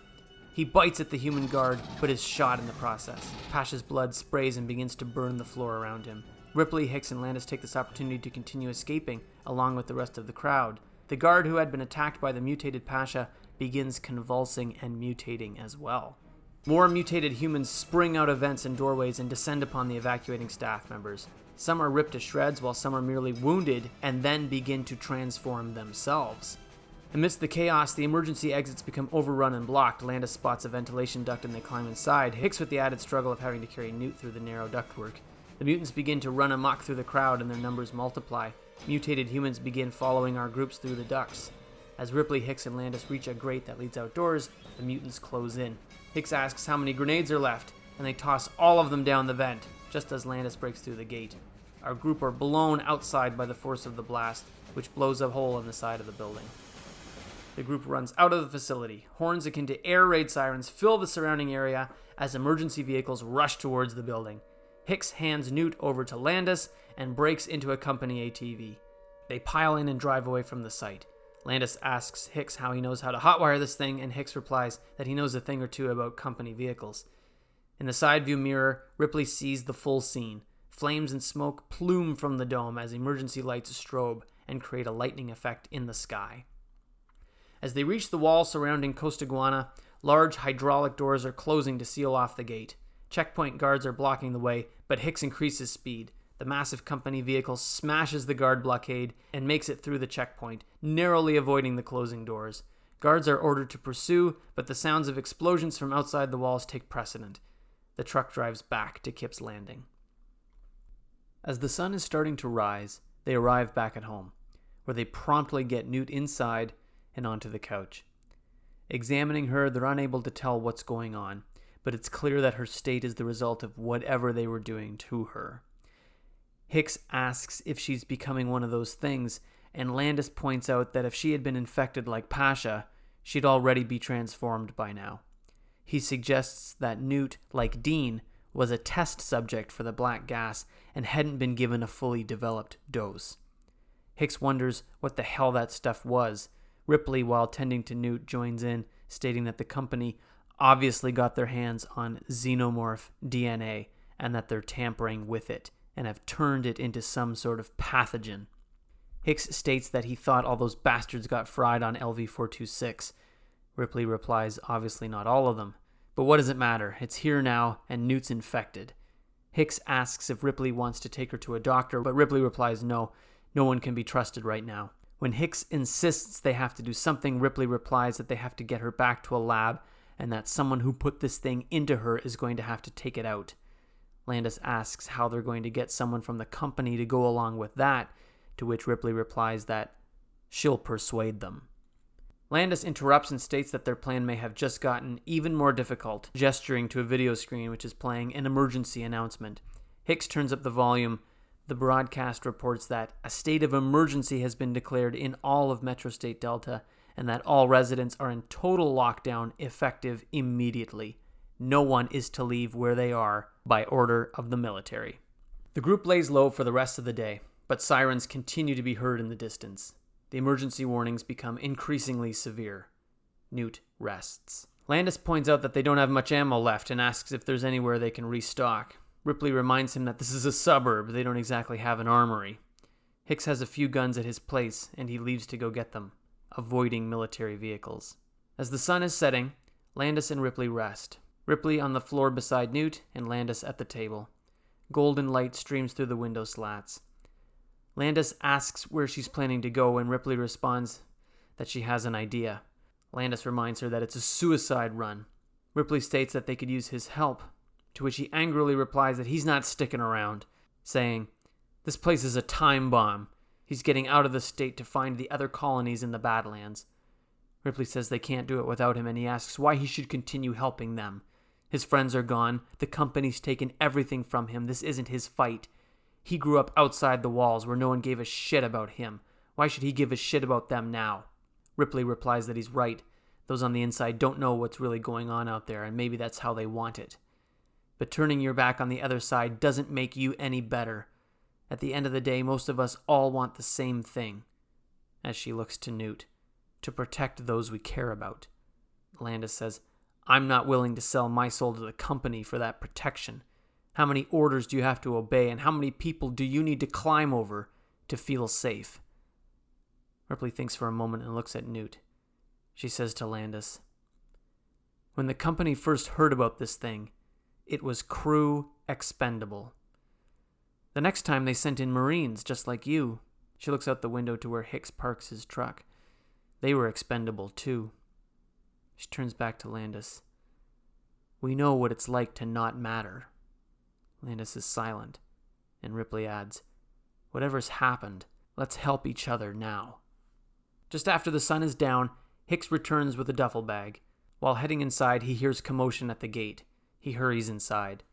He bites at the human guard, but is shot in the process. Pasha's blood sprays and begins to burn the floor around him. Ripley, Hicks, and Landis take this opportunity to continue escaping, along with the rest of the crowd. The guard who had been attacked by the mutated Pasha begins convulsing and mutating as well. More mutated humans spring out of vents and doorways and descend upon the evacuating staff members. Some are ripped to shreds, while some are merely wounded and then begin to transform themselves. Amidst the chaos, the emergency exits become overrun and blocked. Landis spots a ventilation duct and they climb inside, Hicks with the added struggle of having to carry Newt through the narrow ductwork. The mutants begin to run amok through the crowd and their numbers multiply. Mutated humans begin following our groups through the ducts. As Ripley, Hicks, and Landis reach a grate that leads outdoors, the mutants close in. Hicks asks how many grenades are left, and they toss all of them down the vent, just as Landis breaks through the gate. Our group are blown outside by the force of the blast, which blows a hole in the side of the building. The group runs out of the facility. Horns akin to air raid sirens fill the surrounding area as emergency vehicles rush towards the building. Hicks hands Newt over to Landis and breaks into a company ATV. They pile in and drive away from the site. Landis asks Hicks how he knows how to hotwire this thing, and Hicks replies that he knows a thing or two about company vehicles. In the side view mirror, Ripley sees the full scene. Flames and smoke plume from the dome as emergency lights strobe and create a lightning effect in the sky. As they reach the wall surrounding Costaguana, large hydraulic doors are closing to seal off the gate. Checkpoint guards are blocking the way, but Hicks increases speed. The massive company vehicle smashes the guard blockade and makes it through the checkpoint, narrowly avoiding the closing doors. Guards are ordered to pursue, but the sounds of explosions from outside the walls take precedent. The truck drives back to Kip's Landing. As the sun is starting to rise, they arrive back at home, where they promptly get Newt inside and onto the couch. Examining her, they're unable to tell what's going on, but it's clear that her state is the result of whatever they were doing to her. Hicks asks if she's becoming one of those things, and Landis points out that if she had been infected like Pasha, she'd already be transformed by now. He suggests that Newt, like Dean, was a test subject for the black gas and hadn't been given a fully developed dose. Hicks wonders what the hell that stuff was, Ripley, while tending to Newt, joins in, stating that the company obviously got their hands on xenomorph DNA and that they're tampering with it and have turned it into some sort of pathogen. Hicks states that he thought all those bastards got fried on LV 426. Ripley replies, obviously not all of them. But what does it matter? It's here now, and Newt's infected. Hicks asks if Ripley wants to take her to a doctor, but Ripley replies no, no one can be trusted right now. When Hicks insists they have to do something, Ripley replies that they have to get her back to a lab and that someone who put this thing into her is going to have to take it out. Landis asks how they're going to get someone from the company to go along with that, to which Ripley replies that she'll persuade them. Landis interrupts and states that their plan may have just gotten even more difficult, gesturing to a video screen which is playing an emergency announcement. Hicks turns up the volume the broadcast reports that a state of emergency has been declared in all of Metro State Delta and that all residents are in total lockdown effective immediately. No one is to leave where they are by order of the military. The group lays low for the rest of the day, but sirens continue to be heard in the distance. The emergency warnings become increasingly severe. Newt rests. Landis points out that they don't have much ammo left and asks if there's anywhere they can restock. Ripley reminds him that this is a suburb, they don't exactly have an armory. Hicks has a few guns at his place, and he leaves to go get them, avoiding military vehicles. As the sun is setting, Landis and Ripley rest. Ripley on the floor beside Newt, and Landis at the table. Golden light streams through the window slats. Landis asks where she's planning to go, and Ripley responds that she has an idea. Landis reminds her that it's a suicide run. Ripley states that they could use his help, to which he angrily replies that he's not sticking around, saying, This place is a time bomb. He's getting out of the state to find the other colonies in the Badlands. Ripley says they can't do it without him, and he asks why he should continue helping them. His friends are gone. The company's taken everything from him. This isn't his fight. He grew up outside the walls where no one gave a shit about him. Why should he give a shit about them now? Ripley replies that he's right. Those on the inside don't know what's really going on out there, and maybe that's how they want it. But turning your back on the other side doesn't make you any better. At the end of the day, most of us all want the same thing. As she looks to Newt, to protect those we care about. Landis says, I'm not willing to sell my soul to the company for that protection. How many orders do you have to obey, and how many people do you need to climb over to feel safe? Ripley thinks for a moment and looks at Newt. She says to Landis, When the company first heard about this thing, it was crew expendable. The next time they sent in Marines just like you. She looks out the window to where Hicks parks his truck. They were expendable too. She turns back to Landis. We know what it's like to not matter. Landis is silent, and Ripley adds, Whatever's happened, let's help each other now. Just after the sun is down, Hicks returns with a duffel bag. While heading inside, he hears commotion at the gate. He hurries inside.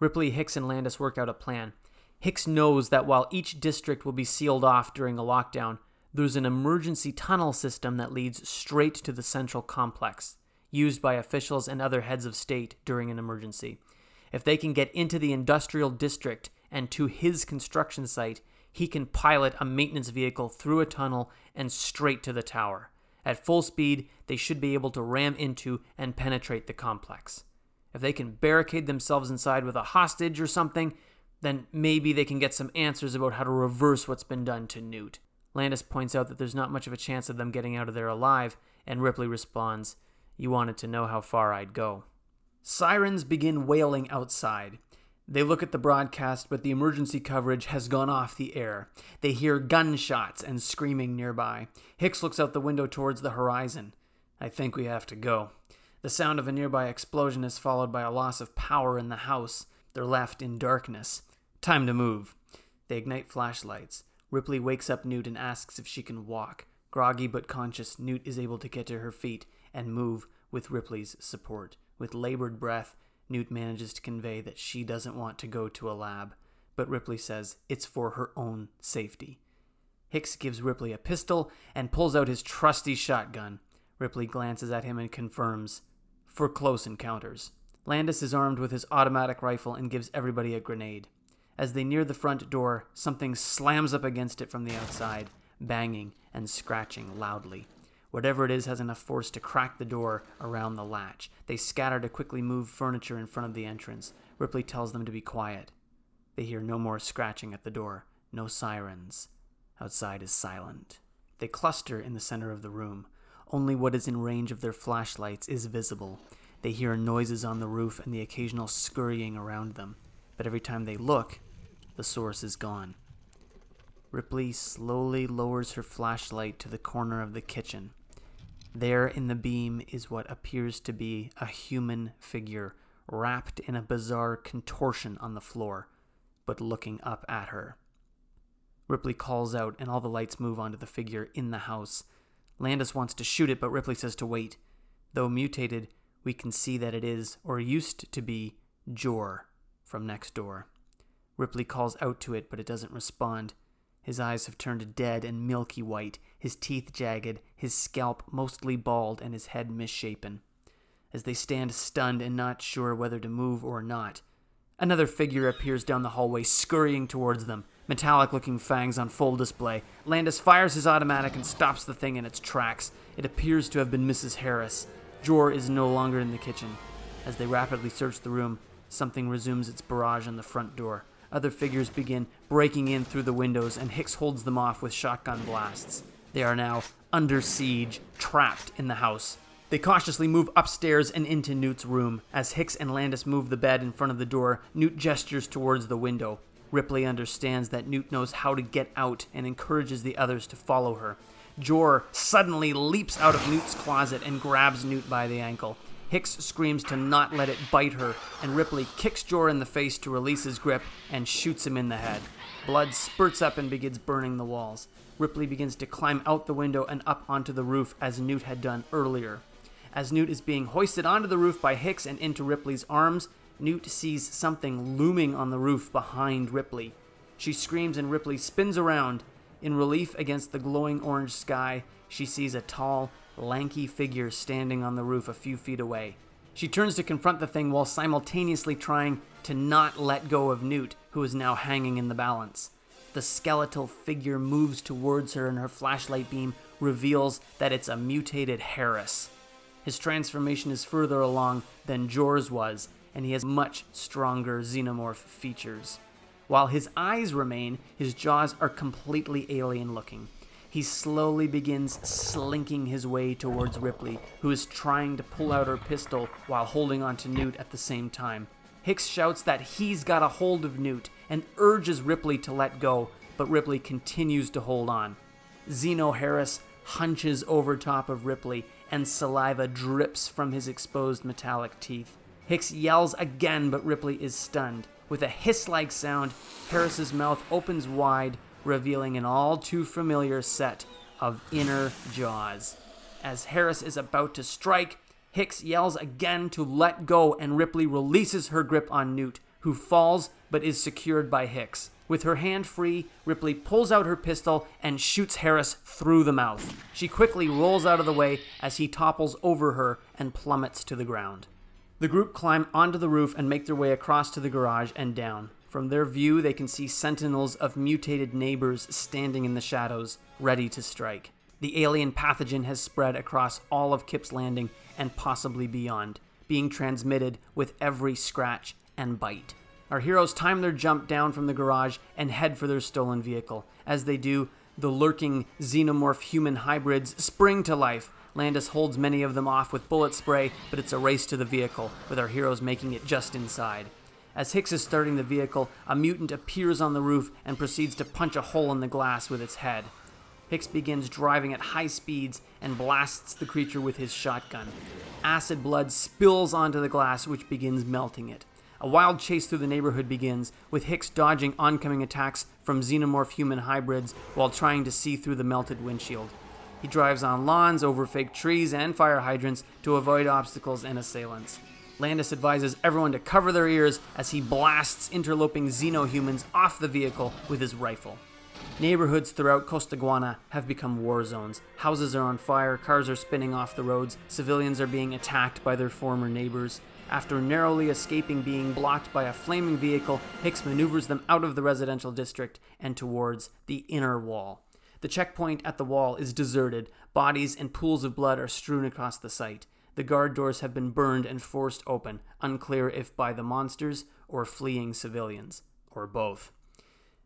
Ripley, Hicks, and Landis work out a plan. Hicks knows that while each district will be sealed off during a lockdown, there's an emergency tunnel system that leads straight to the central complex, used by officials and other heads of state during an emergency. If they can get into the industrial district and to his construction site, he can pilot a maintenance vehicle through a tunnel and straight to the tower. At full speed, they should be able to ram into and penetrate the complex. If they can barricade themselves inside with a hostage or something, then maybe they can get some answers about how to reverse what's been done to Newt. Landis points out that there's not much of a chance of them getting out of there alive, and Ripley responds, You wanted to know how far I'd go. Sirens begin wailing outside. They look at the broadcast, but the emergency coverage has gone off the air. They hear gunshots and screaming nearby. Hicks looks out the window towards the horizon. I think we have to go. The sound of a nearby explosion is followed by a loss of power in the house. They're left in darkness. Time to move. They ignite flashlights. Ripley wakes up Newt and asks if she can walk. Groggy but conscious, Newt is able to get to her feet and move with Ripley's support. With labored breath, Newt manages to convey that she doesn't want to go to a lab, but Ripley says it's for her own safety. Hicks gives Ripley a pistol and pulls out his trusty shotgun. Ripley glances at him and confirms for close encounters. Landis is armed with his automatic rifle and gives everybody a grenade. As they near the front door, something slams up against it from the outside, banging and scratching loudly. Whatever it is has enough force to crack the door around the latch. They scatter to quickly move furniture in front of the entrance. Ripley tells them to be quiet. They hear no more scratching at the door, no sirens. Outside is silent. They cluster in the center of the room. Only what is in range of their flashlights is visible. They hear noises on the roof and the occasional scurrying around them, but every time they look, the source is gone. Ripley slowly lowers her flashlight to the corner of the kitchen. There in the beam is what appears to be a human figure wrapped in a bizarre contortion on the floor, but looking up at her. Ripley calls out, and all the lights move onto the figure in the house, Landis wants to shoot it, but Ripley says to wait. Though mutated, we can see that it is, or used to be, Jor from next door. Ripley calls out to it, but it doesn't respond. His eyes have turned dead and milky white, his teeth jagged, his scalp mostly bald, and his head misshapen. As they stand stunned and not sure whether to move or not, another figure appears down the hallway, scurrying towards them metallic looking fangs on full display. Landis fires his automatic and stops the thing in its tracks. It appears to have been Mrs. Harris. Jor is no longer in the kitchen. As they rapidly search the room, something resumes its barrage on the front door. Other figures begin breaking in through the windows, and Hicks holds them off with shotgun blasts. They are now under siege, trapped in the house. They cautiously move upstairs and into Newt's room. As Hicks and Landis move the bed in front of the door, Newt gestures towards the window. Ripley understands that Newt knows how to get out and encourages the others to follow her. Jor suddenly leaps out of Newt's closet and grabs Newt by the ankle. Hicks screams to not let it bite her, and Ripley kicks Jor in the face to release his grip and shoots him in the head. Blood spurts up and begins burning the walls. Ripley begins to climb out the window and up onto the roof as Newt had done earlier. As Newt is being hoisted onto the roof by Hicks and into Ripley's arms, Newt sees something looming on the roof behind Ripley. She screams and Ripley spins around. In relief against the glowing orange sky, she sees a tall, lanky figure standing on the roof a few feet away. She turns to confront the thing while simultaneously trying to not let go of Newt, who is now hanging in the balance. The skeletal figure moves towards her, and her flashlight beam reveals that it's a mutated Harris. His transformation is further along than Jor's was, and he has much stronger xenomorph features. While his eyes remain, his jaws are completely alien looking. He slowly begins slinking his way towards Ripley, who is trying to pull out her pistol while holding on to Newt at the same time. Hicks shouts that he's got a hold of Newt and urges Ripley to let go, but Ripley continues to hold on. Xeno Harris hunches over top of Ripley, and saliva drips from his exposed metallic teeth. Hicks yells again, but Ripley is stunned. With a hiss like sound, Harris's mouth opens wide, revealing an all too familiar set of inner jaws. As Harris is about to strike, Hicks yells again to let go, and Ripley releases her grip on Newt, who falls but is secured by Hicks. With her hand free, Ripley pulls out her pistol and shoots Harris through the mouth. She quickly rolls out of the way as he topples over her and plummets to the ground. The group climb onto the roof and make their way across to the garage and down. From their view, they can see sentinels of mutated neighbors standing in the shadows, ready to strike. The alien pathogen has spread across all of Kip's Landing and possibly beyond, being transmitted with every scratch and bite. Our heroes time their jump down from the garage and head for their stolen vehicle. As they do, the lurking xenomorph human hybrids spring to life. Landis holds many of them off with bullet spray, but it's a race to the vehicle, with our heroes making it just inside. As Hicks is starting the vehicle, a mutant appears on the roof and proceeds to punch a hole in the glass with its head. Hicks begins driving at high speeds and blasts the creature with his shotgun. Acid blood spills onto the glass, which begins melting it. A wild chase through the neighborhood begins, with Hicks dodging oncoming attacks from xenomorph human hybrids while trying to see through the melted windshield. He drives on lawns, over fake trees and fire hydrants to avoid obstacles and assailants. Landis advises everyone to cover their ears as he blasts interloping xenohumans off the vehicle with his rifle. Neighborhoods throughout Costaguana have become war zones. Houses are on fire, cars are spinning off the roads, civilians are being attacked by their former neighbors. After narrowly escaping being blocked by a flaming vehicle, Hicks maneuvers them out of the residential district and towards the inner wall. The checkpoint at the wall is deserted. Bodies and pools of blood are strewn across the site. The guard doors have been burned and forced open, unclear if by the monsters or fleeing civilians, or both.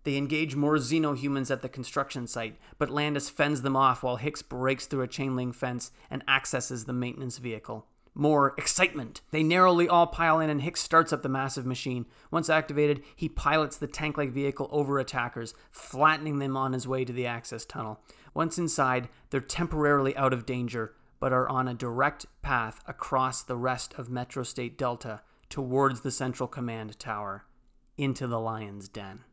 They engage more xenohumans at the construction site, but Landis fends them off while Hicks breaks through a chain link fence and accesses the maintenance vehicle. More excitement. They narrowly all pile in, and Hicks starts up the massive machine. Once activated, he pilots the tank like vehicle over attackers, flattening them on his way to the access tunnel. Once inside, they're temporarily out of danger, but are on a direct path across the rest of Metro State Delta towards the Central Command Tower, into the Lion's Den.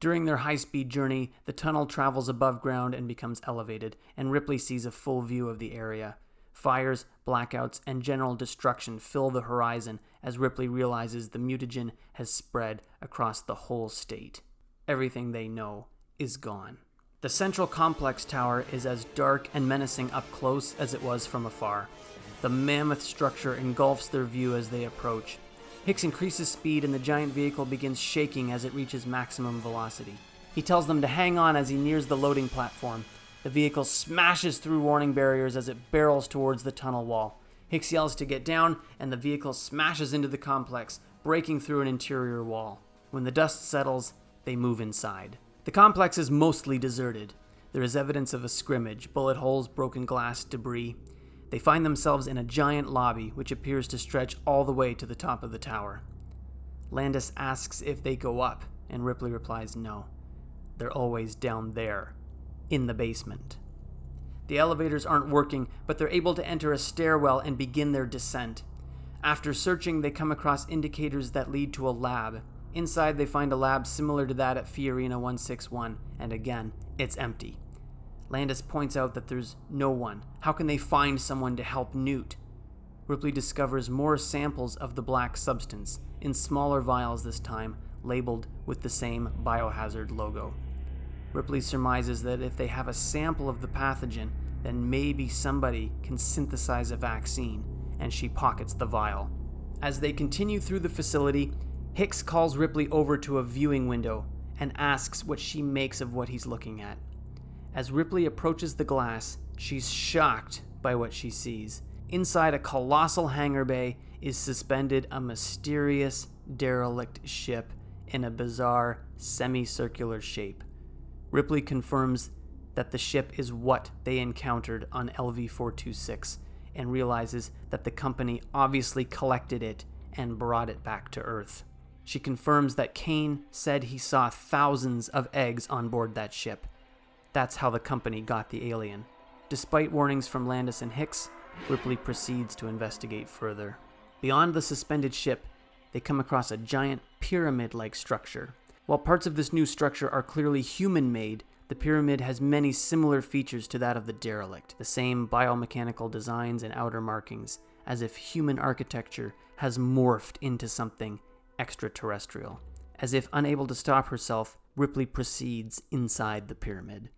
During their high speed journey, the tunnel travels above ground and becomes elevated, and Ripley sees a full view of the area. Fires, blackouts, and general destruction fill the horizon as Ripley realizes the mutagen has spread across the whole state. Everything they know is gone. The central complex tower is as dark and menacing up close as it was from afar. The mammoth structure engulfs their view as they approach. Hicks increases speed and the giant vehicle begins shaking as it reaches maximum velocity. He tells them to hang on as he nears the loading platform. The vehicle smashes through warning barriers as it barrels towards the tunnel wall. Hicks yells to get down, and the vehicle smashes into the complex, breaking through an interior wall. When the dust settles, they move inside. The complex is mostly deserted. There is evidence of a scrimmage, bullet holes, broken glass, debris. They find themselves in a giant lobby which appears to stretch all the way to the top of the tower. Landis asks if they go up, and Ripley replies no. They're always down there, in the basement. The elevators aren't working, but they're able to enter a stairwell and begin their descent. After searching, they come across indicators that lead to a lab. Inside, they find a lab similar to that at Fiorina 161, and again, it's empty. Landis points out that there's no one. How can they find someone to help Newt? Ripley discovers more samples of the black substance, in smaller vials this time, labeled with the same biohazard logo. Ripley surmises that if they have a sample of the pathogen, then maybe somebody can synthesize a vaccine, and she pockets the vial. As they continue through the facility, Hicks calls Ripley over to a viewing window and asks what she makes of what he's looking at. As Ripley approaches the glass, she's shocked by what she sees. Inside a colossal hangar bay is suspended a mysterious, derelict ship in a bizarre, semicircular shape. Ripley confirms that the ship is what they encountered on LV 426 and realizes that the company obviously collected it and brought it back to Earth. She confirms that Kane said he saw thousands of eggs on board that ship. That's how the company got the alien. Despite warnings from Landis and Hicks, Ripley proceeds to investigate further. Beyond the suspended ship, they come across a giant pyramid like structure. While parts of this new structure are clearly human made, the pyramid has many similar features to that of the derelict, the same biomechanical designs and outer markings, as if human architecture has morphed into something extraterrestrial. As if unable to stop herself, Ripley proceeds inside the pyramid.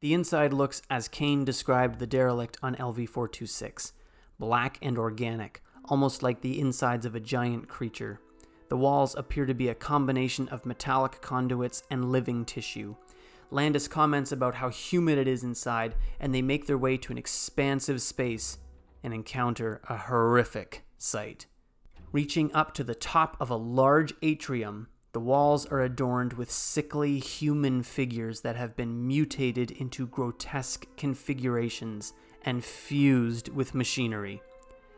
The inside looks as Kane described the derelict on LV 426 black and organic, almost like the insides of a giant creature. The walls appear to be a combination of metallic conduits and living tissue. Landis comments about how humid it is inside, and they make their way to an expansive space and encounter a horrific sight. Reaching up to the top of a large atrium, the walls are adorned with sickly human figures that have been mutated into grotesque configurations and fused with machinery.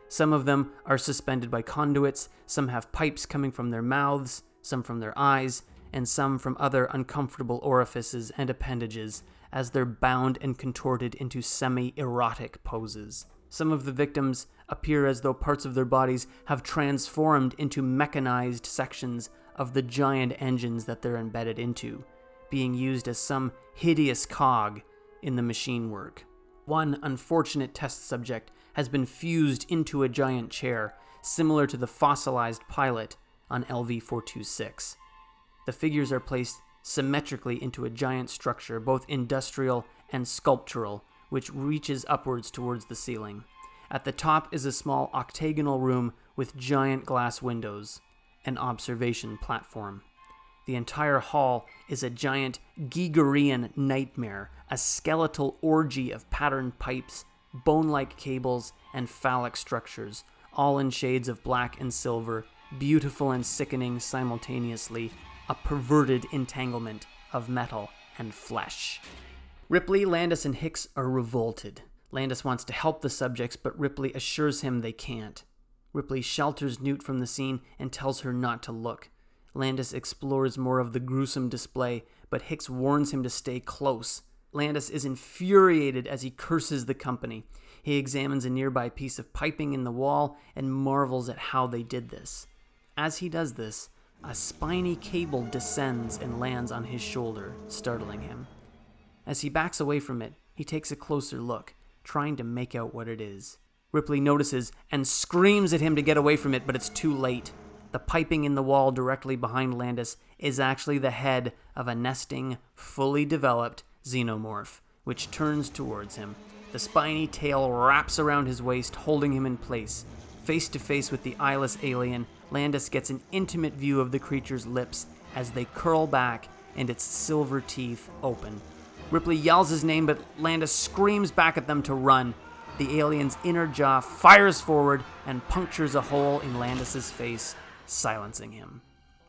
Some of them are suspended by conduits, some have pipes coming from their mouths, some from their eyes, and some from other uncomfortable orifices and appendages as they're bound and contorted into semi erotic poses. Some of the victims appear as though parts of their bodies have transformed into mechanized sections of the giant engines that they're embedded into, being used as some hideous cog in the machine work. One unfortunate test subject has been fused into a giant chair, similar to the fossilized pilot on LV 426. The figures are placed symmetrically into a giant structure, both industrial and sculptural, which reaches upwards towards the ceiling. At the top is a small octagonal room with giant glass windows, an observation platform. The entire hall is a giant Gigerian nightmare, a skeletal orgy of patterned pipes, bone like cables, and phallic structures, all in shades of black and silver, beautiful and sickening simultaneously, a perverted entanglement of metal and flesh. Ripley, Landis, and Hicks are revolted. Landis wants to help the subjects, but Ripley assures him they can't. Ripley shelters Newt from the scene and tells her not to look. Landis explores more of the gruesome display, but Hicks warns him to stay close. Landis is infuriated as he curses the company. He examines a nearby piece of piping in the wall and marvels at how they did this. As he does this, a spiny cable descends and lands on his shoulder, startling him. As he backs away from it, he takes a closer look, trying to make out what it is. Ripley notices and screams at him to get away from it, but it's too late. The piping in the wall directly behind Landis is actually the head of a nesting, fully developed xenomorph, which turns towards him. The spiny tail wraps around his waist, holding him in place. Face to face with the eyeless alien, Landis gets an intimate view of the creature's lips as they curl back and its silver teeth open. Ripley yells his name, but Landis screams back at them to run. The alien's inner jaw fires forward and punctures a hole in Landis's face, silencing him.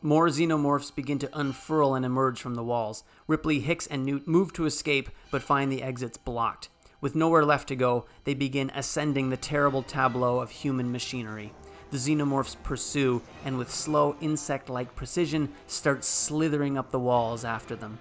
More xenomorphs begin to unfurl and emerge from the walls. Ripley, Hicks, and Newt move to escape, but find the exits blocked. With nowhere left to go, they begin ascending the terrible tableau of human machinery. The xenomorphs pursue, and with slow insect like precision, start slithering up the walls after them.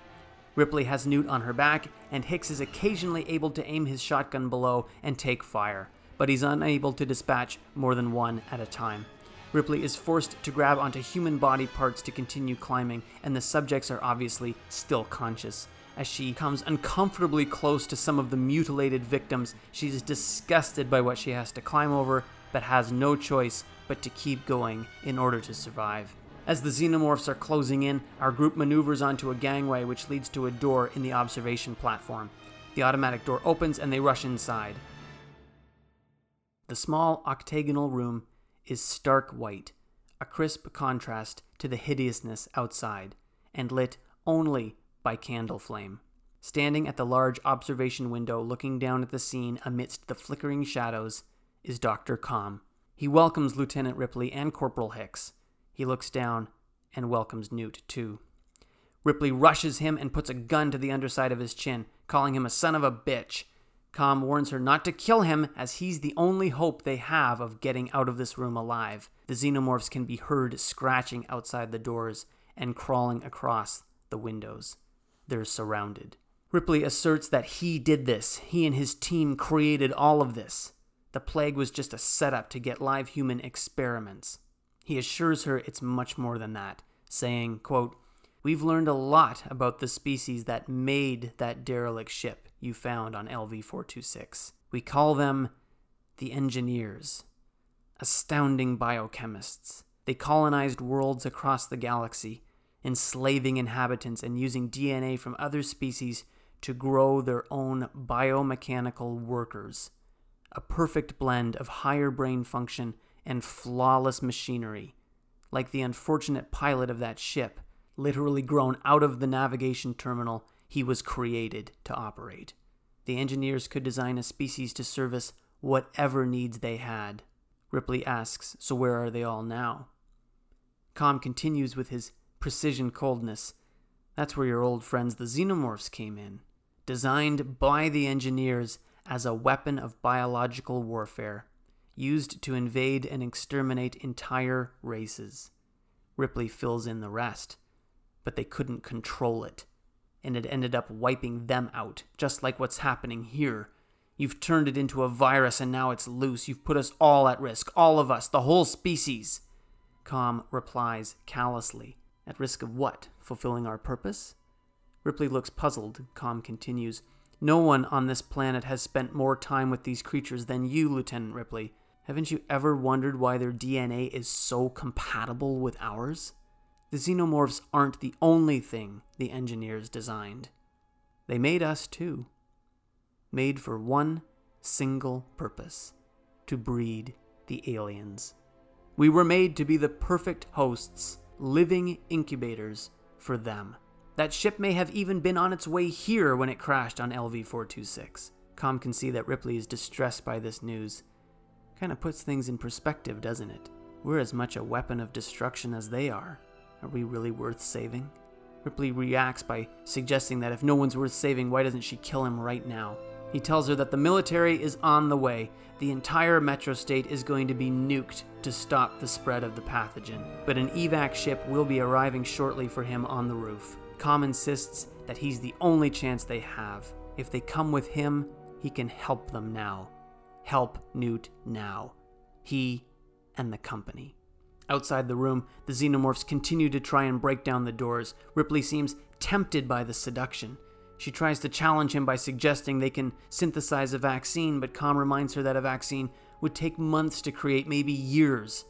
Ripley has Newt on her back, and Hicks is occasionally able to aim his shotgun below and take fire, but he's unable to dispatch more than one at a time. Ripley is forced to grab onto human body parts to continue climbing, and the subjects are obviously still conscious. As she comes uncomfortably close to some of the mutilated victims, she's disgusted by what she has to climb over, but has no choice but to keep going in order to survive. As the xenomorphs are closing in, our group maneuvers onto a gangway which leads to a door in the observation platform. The automatic door opens and they rush inside. The small octagonal room is stark white, a crisp contrast to the hideousness outside, and lit only by candle flame. Standing at the large observation window looking down at the scene amidst the flickering shadows is Dr. Com. He welcomes Lieutenant Ripley and Corporal Hicks. He looks down and welcomes Newt, too. Ripley rushes him and puts a gun to the underside of his chin, calling him a son of a bitch. Com warns her not to kill him, as he's the only hope they have of getting out of this room alive. The xenomorphs can be heard scratching outside the doors and crawling across the windows. They're surrounded. Ripley asserts that he did this. He and his team created all of this. The plague was just a setup to get live human experiments. He assures her it's much more than that, saying, quote, We've learned a lot about the species that made that derelict ship you found on LV 426. We call them the engineers. Astounding biochemists. They colonized worlds across the galaxy, enslaving inhabitants and using DNA from other species to grow their own biomechanical workers. A perfect blend of higher brain function and flawless machinery, like the unfortunate pilot of that ship, literally grown out of the navigation terminal he was created to operate. The engineers could design a species to service whatever needs they had. Ripley asks, So where are they all now? Com continues with his precision coldness. That's where your old friends the xenomorphs came in. Designed by the engineers as a weapon of biological warfare used to invade and exterminate entire races. Ripley fills in the rest, but they couldn't control it, and it ended up wiping them out, just like what's happening here. You've turned it into a virus and now it's loose. You've put us all at risk, all of us, the whole species. Com replies callously. At risk of what? Fulfilling our purpose? Ripley looks puzzled. Com continues. No one on this planet has spent more time with these creatures than you, Lieutenant Ripley. Haven't you ever wondered why their DNA is so compatible with ours? The xenomorphs aren't the only thing the engineers designed. They made us too. Made for one single purpose to breed the aliens. We were made to be the perfect hosts, living incubators for them. That ship may have even been on its way here when it crashed on LV 426. Com can see that Ripley is distressed by this news Kind of puts things in perspective, doesn't it? We're as much a weapon of destruction as they are. Are we really worth saving? Ripley reacts by suggesting that if no one's worth saving, why doesn't she kill him right now? He tells her that the military is on the way. The entire metro state is going to be nuked to stop the spread of the pathogen. But an evac ship will be arriving shortly for him on the roof. Com insists that he's the only chance they have. If they come with him, he can help them now. Help Newt now. He and the company. Outside the room, the xenomorphs continue to try and break down the doors. Ripley seems tempted by the seduction. She tries to challenge him by suggesting they can synthesize a vaccine, but Com reminds her that a vaccine would take months to create, maybe years.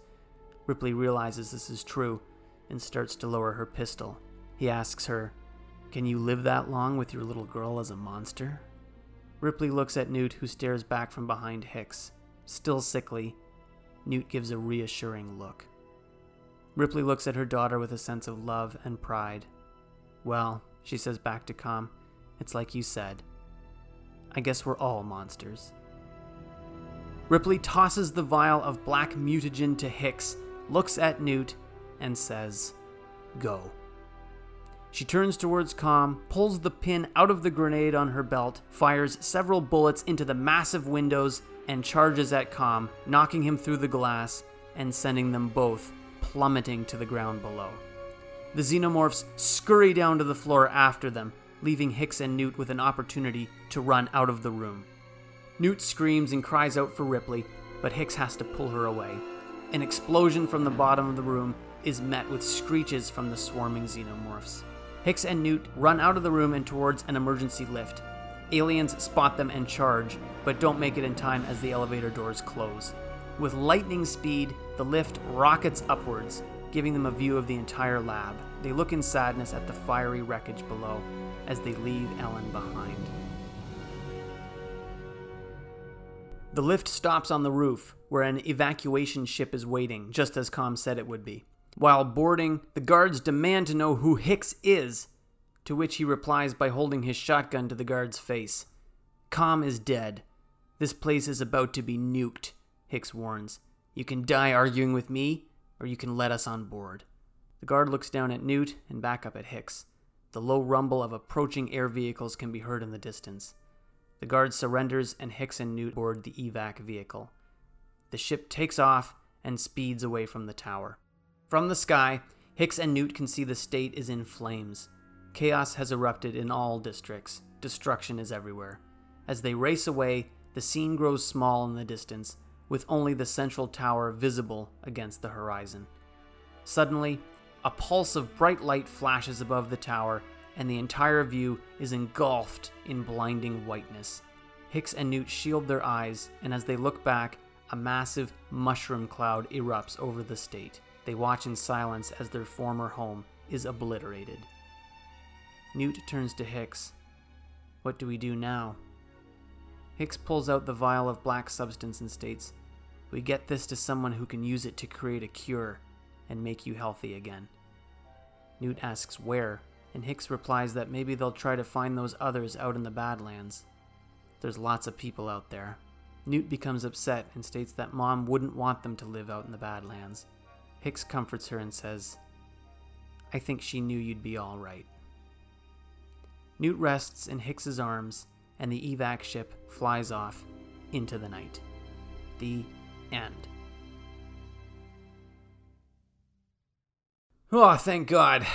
Ripley realizes this is true and starts to lower her pistol. He asks her, Can you live that long with your little girl as a monster? Ripley looks at Newt, who stares back from behind Hicks. Still sickly, Newt gives a reassuring look. Ripley looks at her daughter with a sense of love and pride. Well, she says back to Com, it's like you said. I guess we're all monsters. Ripley tosses the vial of black mutagen to Hicks, looks at Newt, and says, Go. She turns towards Com, pulls the pin out of the grenade on her belt, fires several bullets into the massive windows, and charges at Com, knocking him through the glass and sending them both plummeting to the ground below. The xenomorphs scurry down to the floor after them, leaving Hicks and Newt with an opportunity to run out of the room. Newt screams and cries out for Ripley, but Hicks has to pull her away. An explosion from the bottom of the room is met with screeches from the swarming xenomorphs. Hicks and Newt run out of the room and towards an emergency lift. Aliens spot them and charge, but don't make it in time as the elevator doors close. With lightning speed, the lift rockets upwards. giving them a view of the entire lab. They look in sadness at the fiery wreckage below as they leave Ellen behind. The lift stops on the roof, where an evacuation ship is waiting, just as Com said it would be. While boarding, the guards demand to know who Hicks is, to which he replies by holding his shotgun to the guard's face. Com is dead. This place is about to be nuked, Hicks warns. You can die arguing with me, or you can let us on board. The guard looks down at Newt and back up at Hicks. The low rumble of approaching air vehicles can be heard in the distance. The guard surrenders and Hicks and Newt board the evac vehicle. The ship takes off and speeds away from the tower. From the sky, Hicks and Newt can see the state is in flames. Chaos has erupted in all districts. Destruction is everywhere. As they race away, the scene grows small in the distance, with only the central tower visible against the horizon. Suddenly, a pulse of bright light flashes above the tower, and the entire view is engulfed in blinding whiteness. Hicks and Newt shield their eyes, and as they look back, a massive mushroom cloud erupts over the state. They watch in silence as their former home is obliterated. Newt turns to Hicks. What do we do now? Hicks pulls out the vial of black substance and states, We get this to someone who can use it to create a cure and make you healthy again. Newt asks where, and Hicks replies that maybe they'll try to find those others out in the Badlands. There's lots of people out there. Newt becomes upset and states that Mom wouldn't want them to live out in the Badlands. Hicks comforts her and says, I think she knew you'd be all right. Newt rests in Hicks's arms, and the evac ship flies off into the night. The end. Oh, thank God.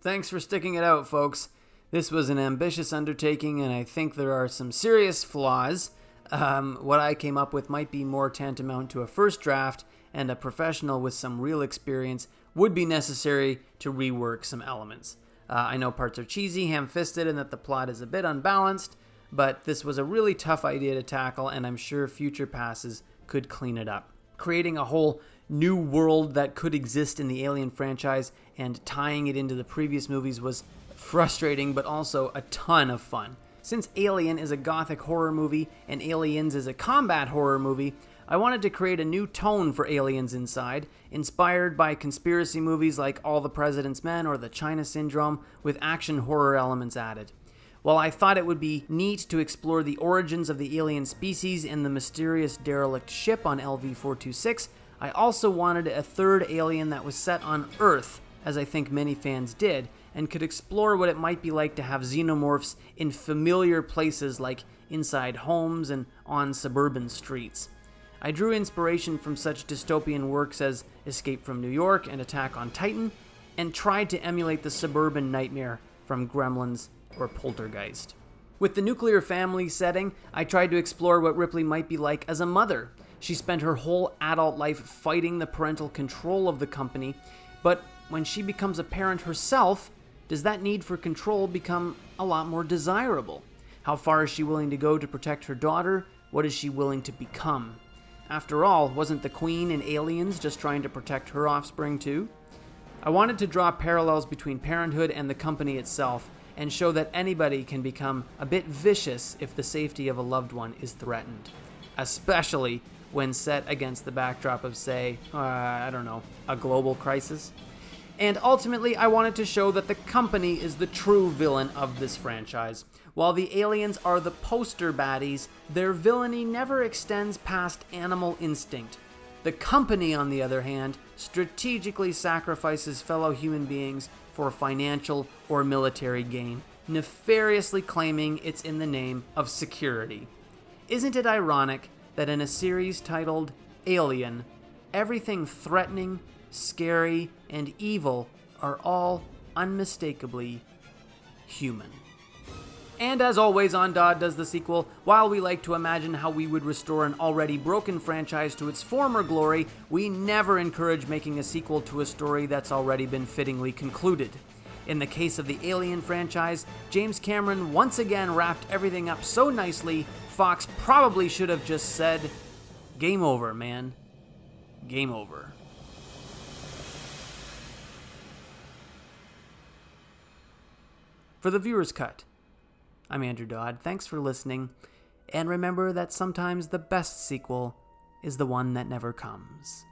Thanks for sticking it out, folks. This was an ambitious undertaking, and I think there are some serious flaws. Um, what I came up with might be more tantamount to a first draft, and a professional with some real experience would be necessary to rework some elements. Uh, I know parts are cheesy, ham fisted, and that the plot is a bit unbalanced, but this was a really tough idea to tackle, and I'm sure future passes could clean it up. Creating a whole new world that could exist in the Alien franchise and tying it into the previous movies was frustrating, but also a ton of fun. Since Alien is a gothic horror movie and Aliens is a combat horror movie, I wanted to create a new tone for Aliens Inside, inspired by conspiracy movies like All the President's Men or The China Syndrome, with action horror elements added. While I thought it would be neat to explore the origins of the alien species and the mysterious derelict ship on LV 426, I also wanted a third alien that was set on Earth, as I think many fans did, and could explore what it might be like to have xenomorphs in familiar places like inside homes and on suburban streets. I drew inspiration from such dystopian works as Escape from New York and Attack on Titan, and tried to emulate the suburban nightmare from Gremlins or Poltergeist. With the nuclear family setting, I tried to explore what Ripley might be like as a mother. She spent her whole adult life fighting the parental control of the company, but when she becomes a parent herself, does that need for control become a lot more desirable? How far is she willing to go to protect her daughter? What is she willing to become? After all, wasn't the Queen in Aliens just trying to protect her offspring too? I wanted to draw parallels between parenthood and the company itself and show that anybody can become a bit vicious if the safety of a loved one is threatened, especially when set against the backdrop of, say, uh, I don't know, a global crisis. And ultimately, I wanted to show that the company is the true villain of this franchise. While the aliens are the poster baddies, their villainy never extends past animal instinct. The company, on the other hand, strategically sacrifices fellow human beings for financial or military gain, nefariously claiming it's in the name of security. Isn't it ironic that in a series titled Alien, everything threatening, scary, and evil are all unmistakably human? And as always, on Dodd does the sequel. While we like to imagine how we would restore an already broken franchise to its former glory, we never encourage making a sequel to a story that's already been fittingly concluded. In the case of the Alien franchise, James Cameron once again wrapped everything up so nicely, Fox probably should have just said, Game over, man. Game over. For the viewer's cut, I'm Andrew Dodd. Thanks for listening, and remember that sometimes the best sequel is the one that never comes.